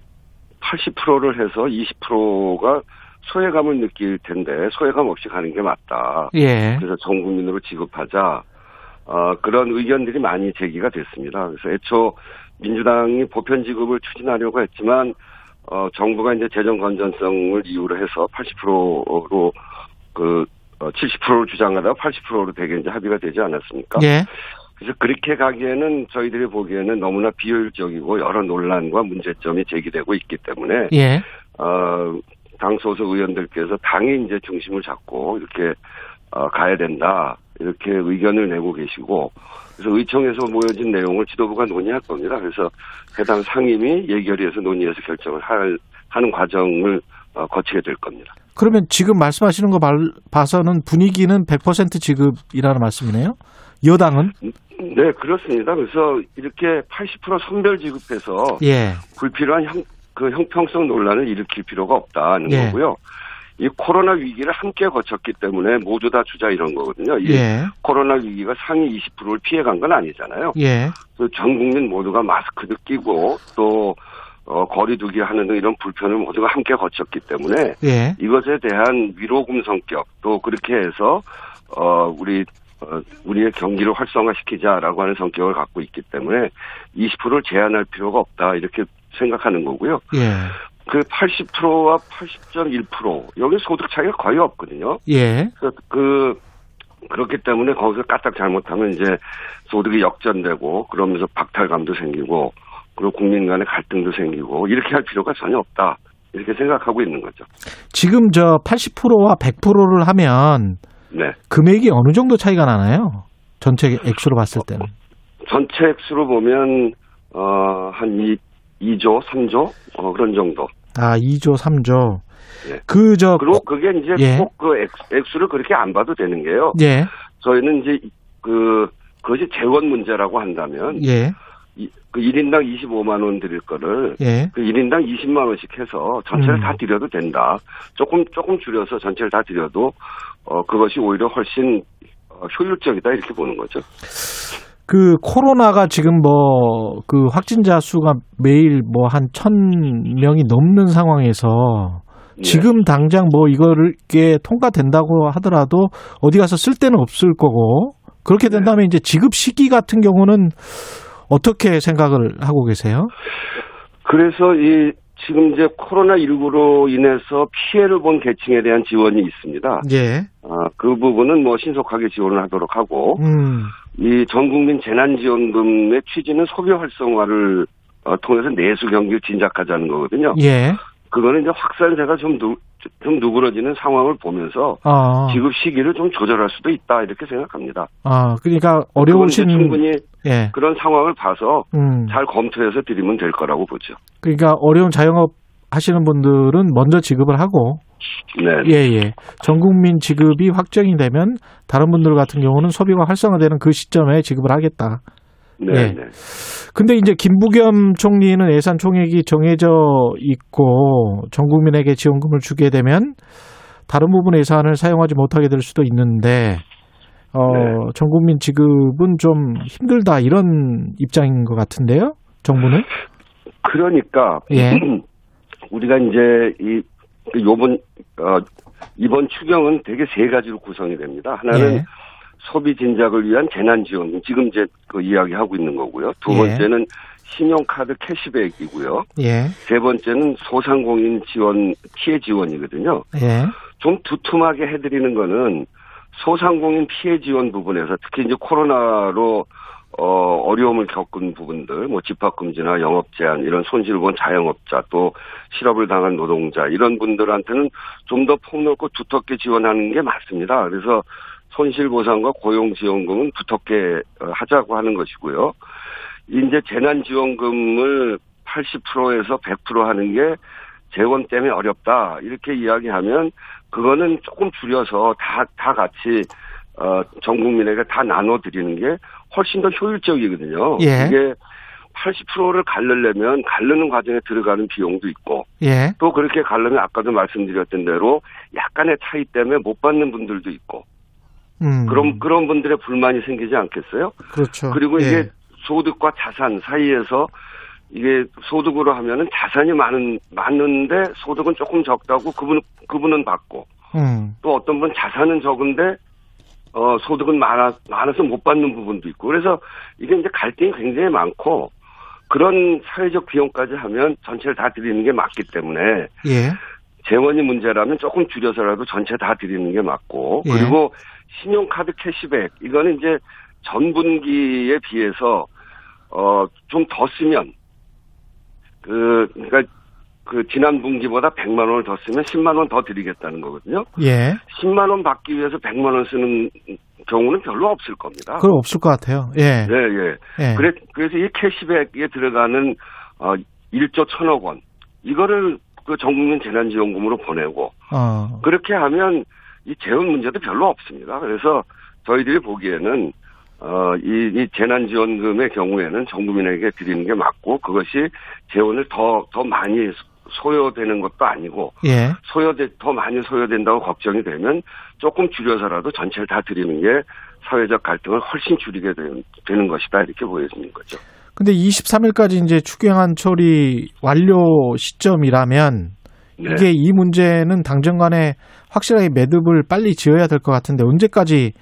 80%를 해서 20%가 소외감을 느낄 텐데 소외감 없이 가는 게 맞다. 예. 그래서 전 국민으로 지급하자. 어, 그런 의견들이 많이 제기가 됐습니다. 그래서 애초 민주당이 보편 지급을 추진하려고 했지만 어, 정부가 이제 재정 건전성을 이유로 해서 80%로 그 어, 70%를 주장하다가 80%로 되게 이제 합의가 되지 않았습니까? 예. 그래서 그렇게 가기에는 저희들이 보기에는 너무나 비효율적이고 여러 논란과 문제점이 제기되고 있기 때문에 예. 어, 당 소속 의원들께서 당이 이제 중심을 잡고 이렇게 어, 가야 된다 이렇게 의견을 내고 계시고 그래서 의총에서 모여진 내용을 지도부가 논의할 겁니다. 그래서 해당 상임위 예결위에서 논의해서 결정을 할 하는 과정을 어, 거치게 될 겁니다. 그러면 지금 말씀하시는 거 발- 봐서는 분위기는 100% 지급이라는 말씀이네요. 여당은 네 그렇습니다. 그래서 이렇게 80% 선별 지급해서 예. 불필요한 형, 그 형평성 논란을 일으킬 필요가 없다는 예. 거고요. 이 코로나 위기를 함께 거쳤기 때문에 모두 다 주자 이런 거거든요. 이 예. 코로나 위기가 상위 20%를 피해간 건 아니잖아요. 예. 그전 국민 모두가 마스크도 끼고 또 어, 거리두기 하는 등 이런 불편을 모두가 함께 거쳤기 때문에 예. 이것에 대한 위로금 성격 또 그렇게 해서 어, 우리 어, 우리의 경기를 활성화시키자라고 하는 성격을 갖고 있기 때문에 20%를 제한할 필요가 없다 이렇게 생각하는 거고요. 예. 그 80%와 80.1% 여기 소득 차이가 거의 없거든요. 예. 그, 그 그렇기 때문에 거기서 까딱 잘못하면 이제 소득이 역전되고 그러면서 박탈감도 생기고 그리고 국민 간의 갈등도 생기고 이렇게 할 필요가 전혀 없다 이렇게 생각하고 있는 거죠. 지금 저 80%와 100%를 하면 네. 금액이 어느 정도 차이가 나나요? 전체 액수로 봤을 때는. 전체 액수로 보면 어 한 2, 2조, 3조 어 그런 정도. 아, 2조, 3조. 예. 그, 저, 그리고 그게 이제 예. 꼭그 액수를 그렇게 안 봐도 되는 게요. 예, 저희는 이제 그 그것이 재원 문제라고 한다면 예, 이, 그 1인당 25만 원 드릴 거를 예. 그 1인당 20만 원씩 해서 전체를 음. 다 드려도 된다. 조금 조금 줄여서 전체를 다 드려도 어 그것이 오히려 훨씬 어, 효율적이다 이렇게 보는 거죠. 그 코로나가 지금 뭐 그 확진자 수가 매일 뭐 한 천 명이 넘는 상황에서 예. 지금 당장 뭐 이거를 게 통과된다고 하더라도 어디 가서 쓸 데는 없을 거고 그렇게 네. 된다면 이제 지급 시기 같은 경우는 어떻게 생각을 하고 계세요? 그래서 이 지금 이제 코로나 19로 인해서 피해를 본 계층에 대한 지원이 있습니다. 예. 아, 그 부분은 뭐 신속하게 지원을 하도록 하고 음. 이 전국민 재난지원금의 취지는 소비 활성화를 어, 통해서 내수 경기를 진작하자는 거거든요. 예. 그거는 이제 확산세가 좀, 누, 좀 누그러지는 상황을 보면서 아. 지급 시기를 좀 조절할 수도 있다 이렇게 생각합니다. 아, 그러니까 어려우신 충분히 예. 그런 상황을 봐서 음. 잘 검토해서 드리면 될 거라고 보죠. 그러니까 어려운 자영업 하시는 분들은 먼저 지급을 하고 네. 예, 예. 전 국민 지급이 확정이 되면 다른 분들 같은 경우는 소비가 활성화되는 그 시점에 지급을 하겠다. 네, 예. 네. 근데 이제 김부겸 총리는 예산 총액이 정해져 있고 전 국민에게 지원금을 주게 되면 다른 부분 예산을 사용하지 못하게 될 수도 있는데 어, 네. 전 국민 지급은 좀 힘들다 이런 입장인 것 같은데요. 정부는? 그러니까 예. 우리가 이제 이 요번 어 이번 추경은 되게 세 가지로 구성이 됩니다. 하나는 예. 소비 진작을 위한 재난 지원 지금 이제 그 이야기하고 있는 거고요. 두 예. 번째는 신용카드 캐시백이고요. 예. 세 번째는 소상공인 지원 피해 지원이거든요. 예. 좀 두툼하게 해드리는 거는 소상공인 피해 지원 부분에서 특히 이제 코로나로 어, 어려움을 겪은 부분들, 뭐 집합금지나 영업 제한, 이런 손실을 본 자영업자, 또 실업을 당한 노동자, 이런 분들한테는 좀 더 폭넓고 두텁게 지원하는 게 맞습니다. 그래서 손실보상과 고용지원금은 두텁게 어, 하자고 하는 것이고요. 이제 재난지원금을 80%에서 100% 하는 게 재원 때문에 어렵다. 이렇게 이야기하면 그거는 조금 줄여서 다, 다 같이, 어, 전 국민에게 다 나눠드리는 게 훨씬 더 효율적이거든요. 예. 이게 80%를 갈르려면 갈르는 과정에 들어가는 비용도 있고 예. 또 그렇게 갈르면 아까도 말씀드렸던 대로 약간의 차이 때문에 못 받는 분들도 있고 음. 그런 그런 분들의 불만이 생기지 않겠어요? 그렇죠. 그리고 예. 이게 소득과 자산 사이에서 이게 소득으로 하면은 자산이 많은 많은데 소득은 조금 적다고 그분 그분은 받고 음. 또 어떤 분 자산은 적은데 어 소득은 많아 많아서 못 받는 부분도 있고 그래서 이게 이제 갈등이 굉장히 많고 그런 사회적 비용까지 하면 전체를 다 드리는 게 맞기 때문에 예. 재원이 문제라면 조금 줄여서라도 전체 다 드리는 게 맞고 예. 그리고 신용카드 캐시백 이거는 이제 전 분기에 비해서 어 좀 더 쓰면 그 그러니까 그 지난 분기보다 100만 원을 더 쓰면 10만 원 더 드리겠다는 거거든요. 예. 10만 원 받기 위해서 100만 원 쓰는 경우는 별로 없을 겁니다. 그럼 없을 것 같아요. 예. 네, 예. 예. 그래, 그래서 이 캐시백에 들어가는 어 1조 1천억 원 이거를 그 전국민 재난지원금으로 보내고 어. 그렇게 하면 이 재원 문제도 별로 없습니다. 그래서 저희들이 보기에는 어, 이, 이 재난지원금의 경우에는 전 국민에게 드리는 게 맞고 그것이 재원을 더, 더 많이 소요되는 것도 아니고 예. 소요돼, 더 많이 소요된다고 걱정이 되면 조금 줄여서라도 전체를 다 드리는 게 사회적 갈등을 훨씬 줄이게 되는, 되는 것이다 이렇게 보여지는 거죠. 근데 23일까지 이제 추경안 처리 완료 시점이라면 네. 이게 이 문제는 당정 간에 확실하게 매듭을 빨리 지어야 될 것 같은데 언제까지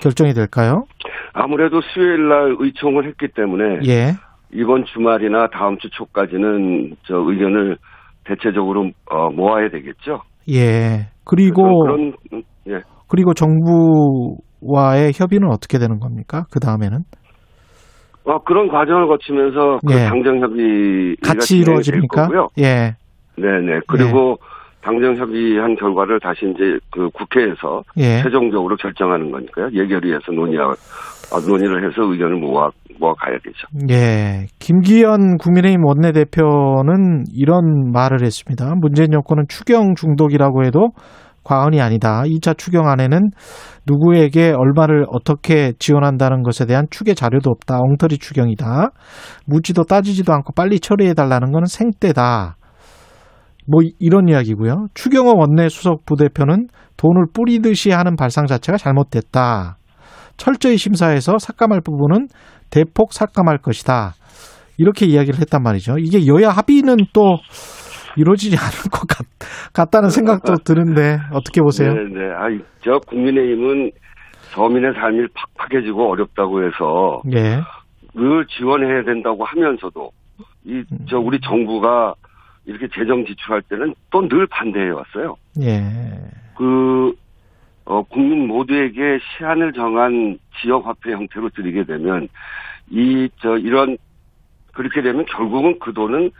결정이 될까요? 아무래도 수요일 날 의총을 했기 때문에 예. 이번 주말이나 다음 주 초까지는 저 의견을 대체적으로 어, 모아야 되겠죠. 예. 그리고 그런 음, 예. 그리고 정부와의 협의는 어떻게 되는 겁니까? 그 다음에는 어, 그런 과정을 거치면서 그 예. 당정 협의가 같이 이루어집니까? 거고요. 예. 네 네. 그리고 당정 협의한 결과를 다시 이제 그 국회에서 예. 최종적으로 결정하는 거니까요. 예결위에서 논의하 어, 논의를 해서 의견을 모아 모아 가야 되죠. 예. 김기현 국민의힘 원내대표는 이런 말을 했습니다. 문재인 정권은 추경 중독이라고 해도 과언이 아니다. 2차 추경 안에는 누구에게 얼마를 어떻게 지원한다는 것에 대한 추계 자료도 없다. 엉터리 추경이다. 묻지도 따지지도 않고 빨리 처리해달라는 것은 생떼다. 뭐 이런 이야기고요. 추경호 원내 수석 부대표는 돈을 뿌리듯이 하는 발상 자체가 잘못됐다. 철저히 심사해서 삭감할 부분은 대폭 삭감할 것이다. 이렇게 이야기를 했단 말이죠. 이게 여야 합의는 또 이루어지지 않을 것 같, 같다는 생각도 드는데 어떻게 보세요? 네 네. 아, 저 국민의힘은 서민의 삶이 팍팍해지고 어렵다고 해서 예. 늘 지원해야 된다고 하면서도 이 저 우리 정부가 이렇게 재정 지출할 때는 또 늘 반대해 왔어요. 예. 그 어, 국민 모두에게 시한을 정한 지역 화폐 형태로 드리게 되면 이 저 이런 그렇게 되면 결국은 그 돈은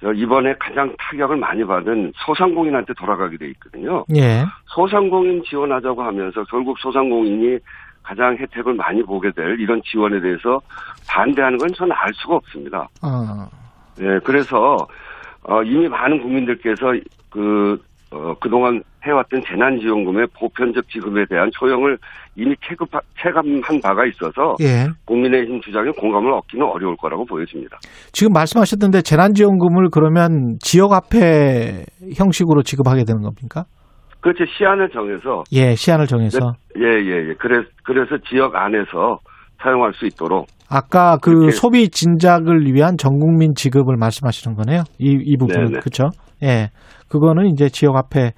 저 이번에 가장 타격을 많이 받은 소상공인한테 돌아가게 돼 있거든요. 예. 소상공인 지원하자고 하면서 결국 소상공인이 가장 혜택을 많이 보게 될 이런 지원에 대해서 반대하는 건 저는 알 수가 없습니다. 아, 예, 그래서 어, 이미 많은 국민들께서 그 어, 그동안 해왔던 재난지원금의 보편적 지급에 대한 소용을 이미 체급, 체감한 바가 있어서 예. 국민의힘 주장에 공감을 얻기는 어려울 거라고 보여집니다. 지금 말씀하셨던데 재난지원금을 그러면 지역화폐 형식으로 지급하게 되는 겁니까? 그렇죠. 시안을 정해서 예, 시한을 정해서. 예, 예, 예. 그래, 그래서 지역 안에서 사용할 수 있도록 아까 그 소비 진작을 위한 전 국민 지급을 말씀하시는 거네요. 이, 이 부분은. 그렇죠. 예, 그거는 이제 지역 화폐로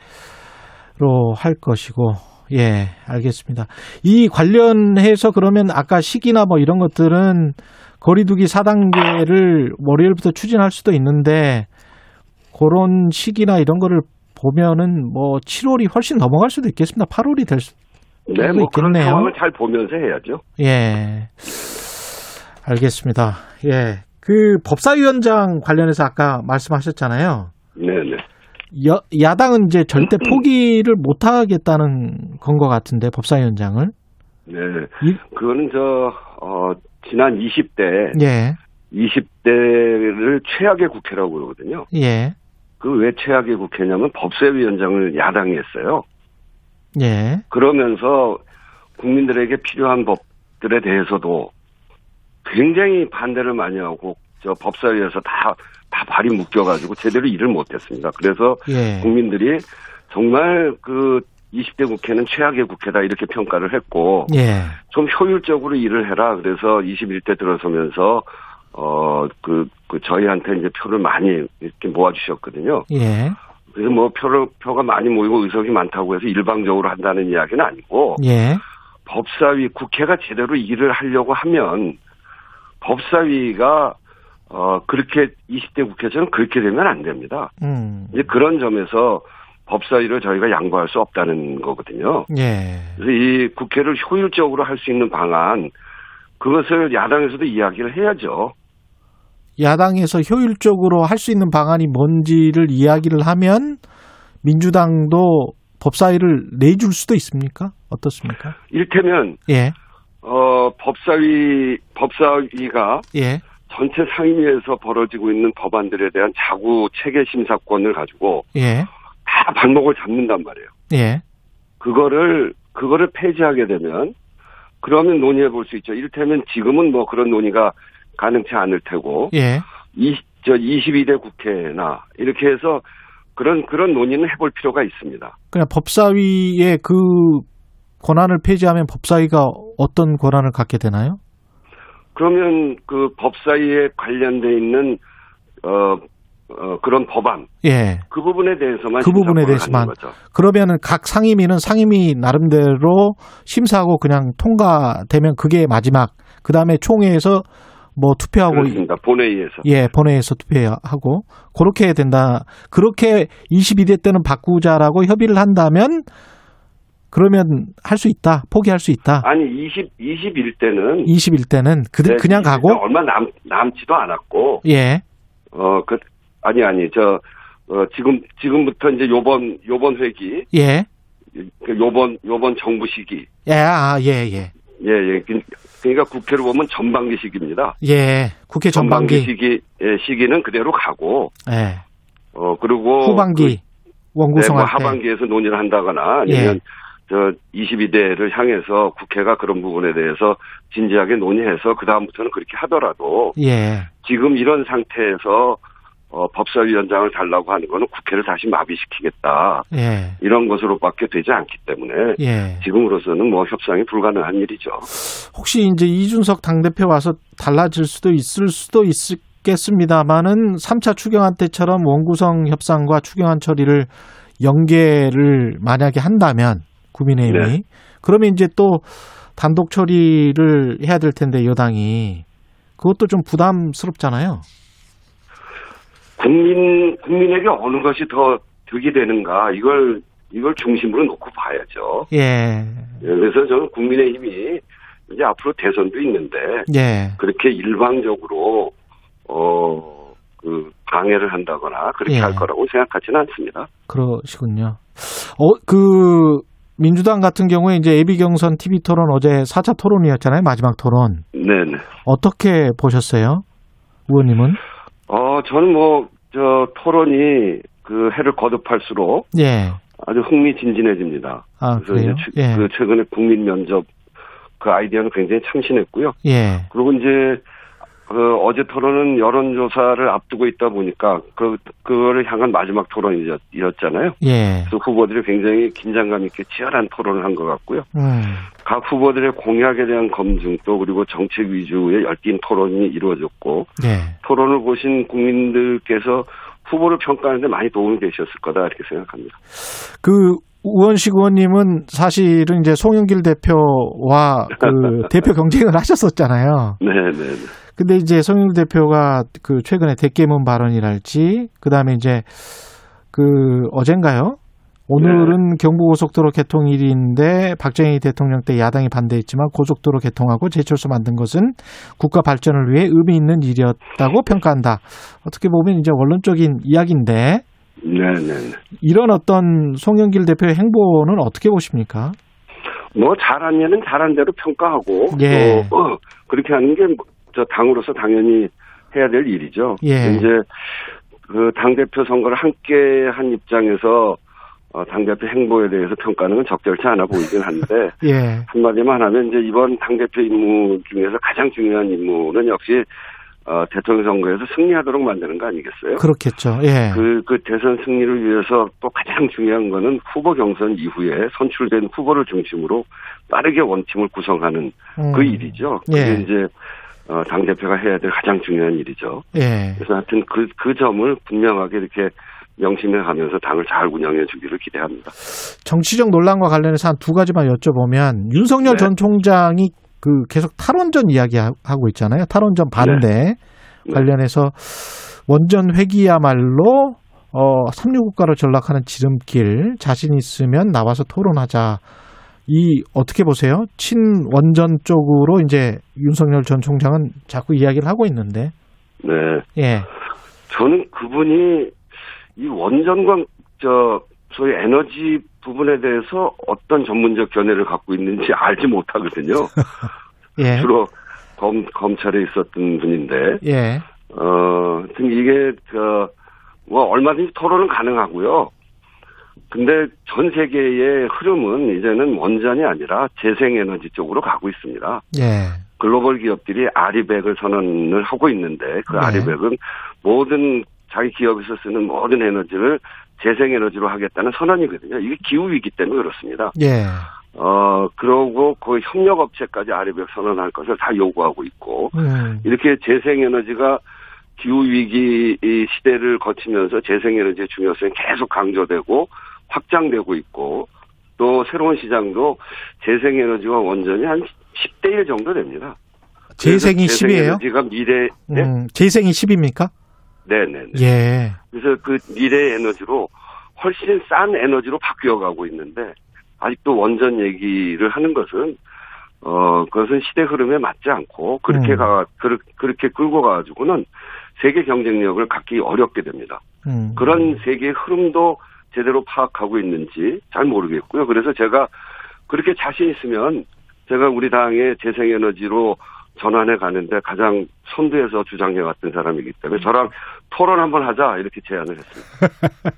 할 것이고, 예, 알겠습니다. 이 관련해서 그러면 아까 시기나 뭐 이런 것들은 거리두기 4단계를 월요일부터 추진할 수도 있는데 그런 시기나 이런 거를 보면은 뭐 7월이 훨씬 넘어갈 수도 있겠습니다. 8월이 될 수. 네, 뭐 그런 있겠네요. 상황을 잘 보면서 해야죠. 예. 알겠습니다. 예. 그 법사위원장 관련해서 아까 말씀하셨잖아요. 네, 네. 여, 야당은 이제 절대 포기를 못 하겠다는 건 것 같은데 법사위원장을. 네. 이- 그거는 저, 어, 지난 20대, 예. 20대를 최악의 국회라고 그러거든요. 예. 그 왜 최악의 국회냐면 법사위원장을 야당이 했어요. 예. 그러면서 국민들에게 필요한 법들에 대해서도 굉장히 반대를 많이 하고 저 법사위에서 다, 다 발이 묶여가지고 제대로 일을 못했습니다. 그래서 예. 국민들이 정말 그 20대 국회는 최악의 국회다 이렇게 평가를 했고 예. 좀 효율적으로 일을 해라. 그래서 21대 들어서면서 어그 그 저희한테 이제 표를 많이 이렇게 모아주셨거든요. 예. 그래서 뭐 표를 표가 많이 모이고 의석이 많다고 해서 일방적으로 한다는 이야기는 아니고 예. 법사위 국회가 제대로 일을 하려고 하면 법사위가 어 그렇게 20대 국회처럼 그렇게 되면 안 됩니다. 음. 이제 그런 점에서 법사위를 저희가 양보할 수 없다는 거거든요. 예. 그래서 이 국회를 효율적으로 할 수 있는 방안 그것을 야당에서도 이야기를 해야죠. 야당에서 효율적으로 할 수 있는 방안이 뭔지를 이야기를 하면 민주당도 법사위를 내줄 수도 있습니까? 어떻습니까? 일테면 예. 어 법사위 법사위가 예. 전체 상임위에서 벌어지고 있는 법안들에 대한 자구 체계 심사권을 가지고 예. 다 발목을 잡는단 말이에요. 예. 그거를 그거를 폐지하게 되면 그러면 논의해 볼 수 있죠. 이를테면 지금은 뭐 그런 논의가 가능치 않을 테고 예. 이, 저 22대 국회나 이렇게 해서 그런 그런 논의는 해볼 필요가 있습니다. 그냥 법사위의 그 권한을 폐지하면 법사위가 어떤 권한을 갖게 되나요? 그러면 그 법사위에 관련돼 있는 어, 어 그런 법안 예. 그 부분에 대해서만 그 부분에 대해서만. 그러면은 각 상임위는 상임위 나름대로 심사하고 그냥 통과되면 그게 마지막. 그 다음에 총회에서 뭐 투표하고 그렇습니다. 본회의에서. 예, 본회의에서 투표하고 그렇게 된다. 그렇게 22대 때는 바꾸자라고 협의를 한다면 그러면 할 수 있다. 포기할 수 있다. 아니 20 21대는 21대는 그, 그냥 가고 얼마 남 남지도 않았고 예. 어그 아니 아니 저 어, 지금 지금부터 이제 요번 요번 회기 예. 그 요번 요번 정부 시기 예, 아, 예, 예. 예, 예. 그- 그러니까 국회로 보면 전반기 시기입니다. 예. 국회 전반기. 시기 예, 시기는 그대로 가고 예. 어 그리고 후반기 그, 네, 뭐 원구성할 때. 하반기에서 논의를 한다거나 아니면 예. 저 22대를 향해서 국회가 그런 부분에 대해서 진지하게 논의해서 그 다음부터는 그렇게 하더라도 예. 지금 이런 상태에서 어, 법사위원장을 달라고 하는 거는 국회를 다시 마비시키겠다 예. 이런 것으로밖에 되지 않기 때문에 예. 지금으로서는 뭐 협상이 불가능한 일이죠. 혹시 이제 이준석 당대표 와서 달라질 수도 있을 수도 있겠습니다만은 3차 추경안 때처럼 원구성 협상과 추경안 처리를 연계를 만약에 한다면 국민의힘이 네. 그러면 이제 또 단독 처리를 해야 될 텐데 여당이 그것도 좀 부담스럽잖아요. 국민 국민에게 어느 것이 더 득이 되는가 이걸 이걸 중심으로 놓고 봐야죠. 예. 예, 그래서 저는 국민의힘이 이제 앞으로 대선도 있는데 예. 그렇게 일방적으로 어 그 방해를 한다거나 그렇게 예. 할 거라고 생각하지는 않습니다. 그러시군요. 어, 그, 민주당 같은 경우에 이제 예비 경선 TV 토론 어제 4차 토론이었잖아요. 마지막 토론. 네네. 어떻게 보셨어요? 의원님은? 어 저는 뭐 저 토론이 그 해를 거듭할수록 예. 아주 흥미진진해집니다. 아, 그래서? 이제 최, 예. 그 최근에 국민 면접 그 아이디어는 굉장히 참신했고요. 예. 그리고 이제 그 어제 토론은 여론조사를 앞두고 있다 보니까 그 그거를 향한 마지막 토론이었잖아요. 예. 그래서 후보들이 굉장히 긴장감 있게 치열한 토론을 한 것 같고요. 음. 각 후보들의 공약에 대한 검증도 그리고 정책 위주의 열띤 토론이 이루어졌고 예. 토론을 보신 국민들께서 후보를 평가하는데 많이 도움이 되셨을 거다 이렇게 생각합니다. 그 우원식 의원님은 사실은 이제 송영길 대표와 그 대표 경쟁을 하셨었잖아요. 네, 네, 네. 근데 이제 송영길 대표가 그 최근에 대깨문 발언이랄지 그다음에 이제 그 어젠가요? 오늘은 경부고속도로 개통일인데 박정희 대통령 때 야당이 반대했지만 고속도로 개통하고 제철소 만든 것은 국가 발전을 위해 의미 있는 일이었다고 평가한다. 어떻게 보면 이제 원론적인 이야기인데 네, 네, 네. 이런 어떤 송영길 대표의 행보는 어떻게 보십니까? 뭐 예는 잘한 대로 평가하고 예. 또 어, 그렇게 하는 게 저 당으로서 당연히 해야 될 일이죠. 예. 이제 그 당 대표 선거를 함께 한 입장에서 어, 당 대표 행보에 대해서 평가하는 건 적절치 않아 보이긴 한데 예. 한마디만 하면 이제 이번 당 대표 임무 중에서 가장 중요한 임무는 역시 어, 대통령 선거에서 승리하도록 만드는 거 아니겠어요? 그렇겠죠. 예. 그, 그 대선 승리를 위해서 또 가장 중요한 거는 후보 경선 이후에 선출된 후보를 중심으로 빠르게 원팀을 구성하는 음. 그 일이죠. 그게 예. 이제 어, 당 대표가 해야 될 가장 중요한 일이죠. 예. 그래서 하여튼 그, 그 점을 분명하게 이렇게 명심해 가면서 당을 잘 운영해 주기를 기대합니다. 정치적 논란과 관련해서 한 두 가지만 여쭤보면 윤석열 네. 전 총장이 그 계속 탈원전 이야기하고 있잖아요. 탈원전 반대 네. 관련해서 원전 회기야말로 어, 삼류국가로 전락하는 지름길 자신 있으면 나와서 토론하자. 이 어떻게 보세요? 친원전 쪽으로 이제 윤석열 전 총장은 자꾸 이야기를 하고 있는데. 네. 예. 저는 그분이 이 원전과 저 소위 에너지 부분에 대해서 어떤 전문적 견해를 갖고 있는지 알지 못하거든요. 예. 주로 검, 검찰에 있었던 분인데, 예. 어, 하여튼 이게, 그, 뭐, 얼마든지 토론은 가능하고요. 근데 전 세계의 흐름은 이제는 원전이 아니라 재생에너지 쪽으로 가고 있습니다. 예. 글로벌 기업들이 아리백을 선언을 하고 있는데 그 네. 아리백은 모든 자기 기업에서 쓰는 모든 에너지를 재생에너지로 하겠다는 선언이거든요. 이게 기후위기 때문에 그렇습니다. 예. 어, 그러고 그 협력업체까지 아리백 선언할 것을 다 요구하고 있고 음. 이렇게 재생에너지가 기후위기 이 시대를 거치면서 재생에너지의 중요성이 계속 강조되고 확장되고 있고 또 새로운 시장도 재생에너지와 원전이 한 10대 1 정도 됩니다. 재생이 그래서 10이에요? 재생에너지가 미래, 네? 음, 재생이 10입니까? 네 네. 예. 그래서 그 미래 에너지로 훨씬 싼 에너지로 바뀌어 가고 있는데 아직도 원전 얘기를 하는 것은 어 그것은 시대 흐름에 맞지 않고 그렇게 음. 가 그르, 그렇게 끌고 가가지고는 세계 경쟁력을 갖기 어렵게 됩니다. 음. 그런 세계의 흐름도 제대로 파악하고 있는지 잘 모르겠고요. 그래서 제가 그렇게 자신 있으면 제가 우리 당의 재생에너지로 전환해 가는데 가장 선두에서 주장해 왔던 사람이기 때문에 저랑 토론 한번 하자 이렇게 제안을 했습니다.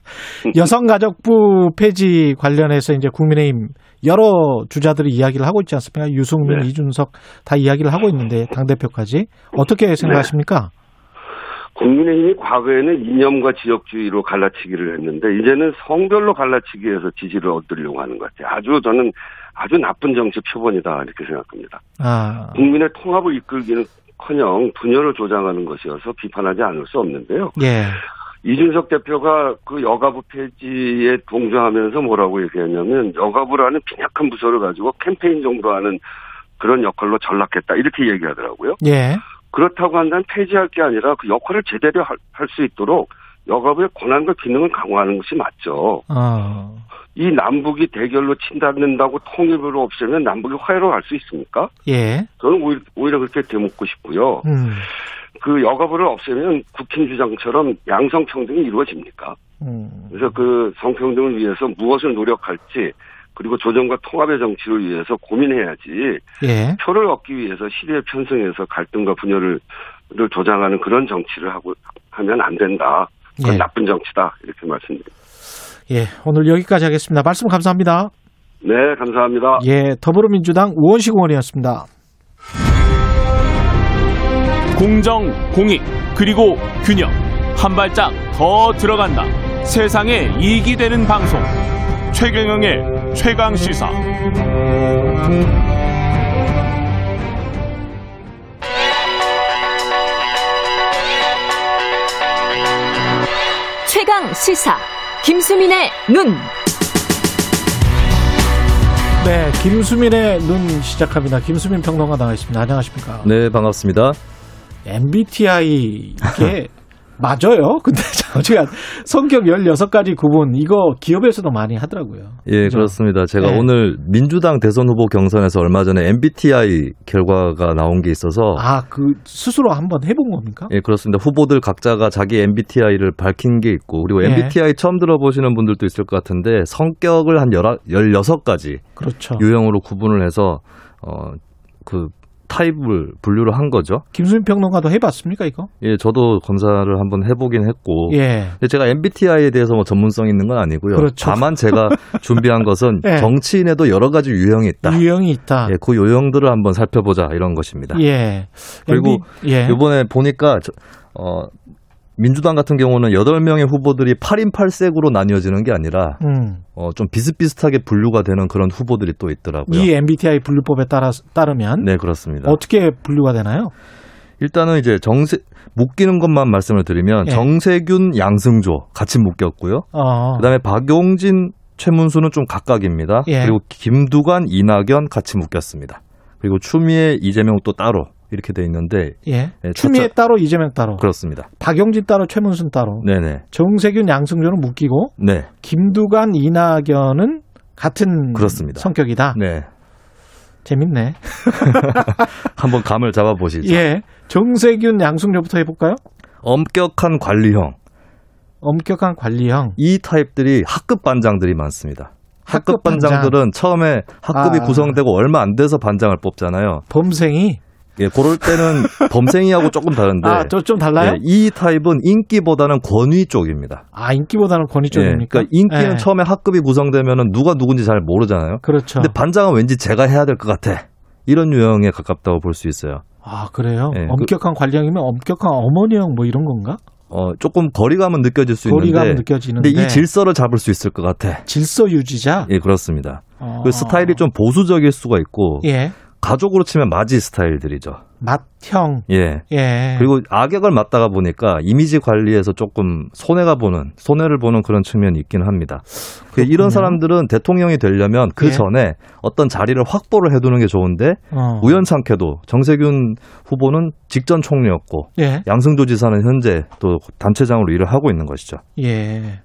여성가족부 폐지 관련해서 이제 국민의힘 여러 주자들이 이야기를 하고 있지 않습니까? 유승민, 네. 이준석 다 이야기를 하고 있는데 당 대표까지 어떻게 생각하십니까? 국민의힘이 과거에는 이념과 지역주의로 갈라치기를 했는데 이제는 성별로 갈라치기해서 지지를 얻으려고 하는 것 같아요. 아주 저는 아주 나쁜 정치 표본이다 이렇게 생각합니다. 아, 국민의 통합을 이끌기는커녕 분열을 조장하는 것이어서 비판하지 않을 수 없는데요. 예, 이준석 대표가 그 여가부 폐지에 동조하면서 뭐라고 얘기했냐면 여가부라는 빈약한 부서를 가지고 캠페인 정도 하는 그런 역할로 전락했다 이렇게 얘기하더라고요. 예, 그렇다고 한다면 폐지할 게 아니라 그 역할을 제대로 할 수 있도록 여가부의 권한과 기능을 강화하는 것이 맞죠. 어, 이 남북이 대결로 친다는다고 통일부를 없애면 남북이 화해로 갈 수 있습니까? 예, 저는 오히려, 오히려 그렇게 되묻고 싶고요. 음, 그 여가부를 없애면 국힘 주장처럼 양성평등이 이루어집니까? 음, 그래서 그 성평등을 위해서 무엇을 노력할지 그리고 조정과 통합의 정치를 위해서 고민해야지 예, 표를 얻기 위해서 시대에 편승해서 갈등과 분열을 를 조장하는 그런 정치를 하고 하면 안 된다. 그건 예. 나쁜 정치다 이렇게 말씀드립니다. 예, 오늘 여기까지 하겠습니다. 말씀 감사합니다. 네, 감사합니다. 예, 더불어민주당 우원식 의원이었습니다. 공정, 공익, 그리고 균형. 한 발짝 더 들어간다. 세상에 이익이 되는 방송. 최경영의 최강 시사. 최강 시사 김수민의 눈. 네, 김수민의 눈 시작합니다. 김수민 평론가 나와 있습니다. 안녕하십니까? 네, 반갑습니다. MBTI 이게 맞아요. 근데 제가 성격 16가지 구분 이거 기업에서도 많이 하더라고요. 예, 그죠? 그렇습니다. 제가 네. 오늘 민주당 대선 후보 경선에서 얼마 전에 MBTI 결과가 나온 게 있어서 아, 그 스스로 한번 해본 겁니까? 예, 그렇습니다. 후보들 각자가 자기 MBTI를 밝힌 게 있고 그리고 예. MBTI 처음 들어보시는 분들도 있을 것 같은데 성격을 한 16가지 그렇죠. 유형으로 구분을 해서 어, 그 타입을 분류를 한 거죠. 김수민 평론가도 해봤습니까 이거? 예, 저도 검사를 한번 해보긴 했고. 예. 근데 제가 MBTI에 대해서 뭐 전문성 있는 건 아니고요. 그렇죠. 다만 제가 준비한 것은 예. 정치인에도 여러 가지 유형이 있다. 유형이 있다. 예, 그 유형들을 한번 살펴보자 이런 것입니다. 예. 그리고 MB, 예. 이번에 보니까 저- 어, 민주당 같은 경우는 8명의 후보들이 8인 8색으로 나뉘어지는 게 아니라 음. 어, 좀 비슷비슷하게 분류가 되는 그런 후보들이 또 있더라고요. 이 MBTI 분류법에 따라 따르면 네, 그렇습니다. 어떻게 분류가 되나요? 일단은 이제 정세 묶이는 것만 말씀을 드리면 예. 정세균, 양승조 같이 묶였고요. 어. 그다음에 박용진, 최문수는 좀 각각입니다. 예. 그리고 김두관, 이낙연 같이 묶였습니다. 그리고 추미애, 이재명 또 따로 이렇게 돼 있는데 예. 예, 추미애 따로 이재명 따로. 그렇습니다. 박용진 따로 최문순 따로. 네네. 정세균 양승조는 묶이고 네. 김두관 이낙연은 같은 그렇습니다. 성격이다. 네. 재밌네. 한번 감을 잡아 보시죠. 예. 정세균 양승조부터 해 볼까요? 엄격한 관리형. 엄격한 관리형. 이 타입들이 학급 반장들이 많습니다. 학급, 학급 반장. 반장들은 처음에 학급이 아. 구성되고 얼마 안 돼서 반장을 뽑잖아요. 범생이. 예, 그럴 때는 범생이하고 조금 다른데. 아, 저 좀 달라요? 예, 이 타입은 인기보다는 권위 쪽입니다. 아, 인기보다는 권위 예, 쪽입니까? 그러니까 인기는 예. 처음에 학급이 구성되면은 누가 누군지 잘 모르잖아요. 그렇죠. 근데 반장은 왠지 제가 해야 될 것 같아. 이런 유형에 가깝다고 볼 수 있어요. 아, 그래요? 예, 그- 엄격한 관리형이면 엄격한 어머니형 뭐 이런 건가? 어, 조금 거리감은 느껴질 수 거리감 있는데. 느껴지는데. 근데 이 질서를 잡을 수 있을 것 같아. 질서 유지자? 예, 그렇습니다. 어. 그 스타일이 좀 보수적일 수가 있고 예. 가족으로 치면 맞이 스타일들이죠. 맏형. 예. 예. 그리고 악역을 맡다가 보니까 이미지 관리에서 조금 손해가 보는 손해를 보는 그런 측면이 있기는 합니다. 그 이런 사람들은 대통령이 되려면 그 예. 전에 어떤 자리를 확보를 해두는 게 좋은데 어. 우연찮게도 정세균 후보는 직전 총리였고 예. 양승조 지사는 현재 또 단체장으로 일을 하고 있는 것이죠. 예.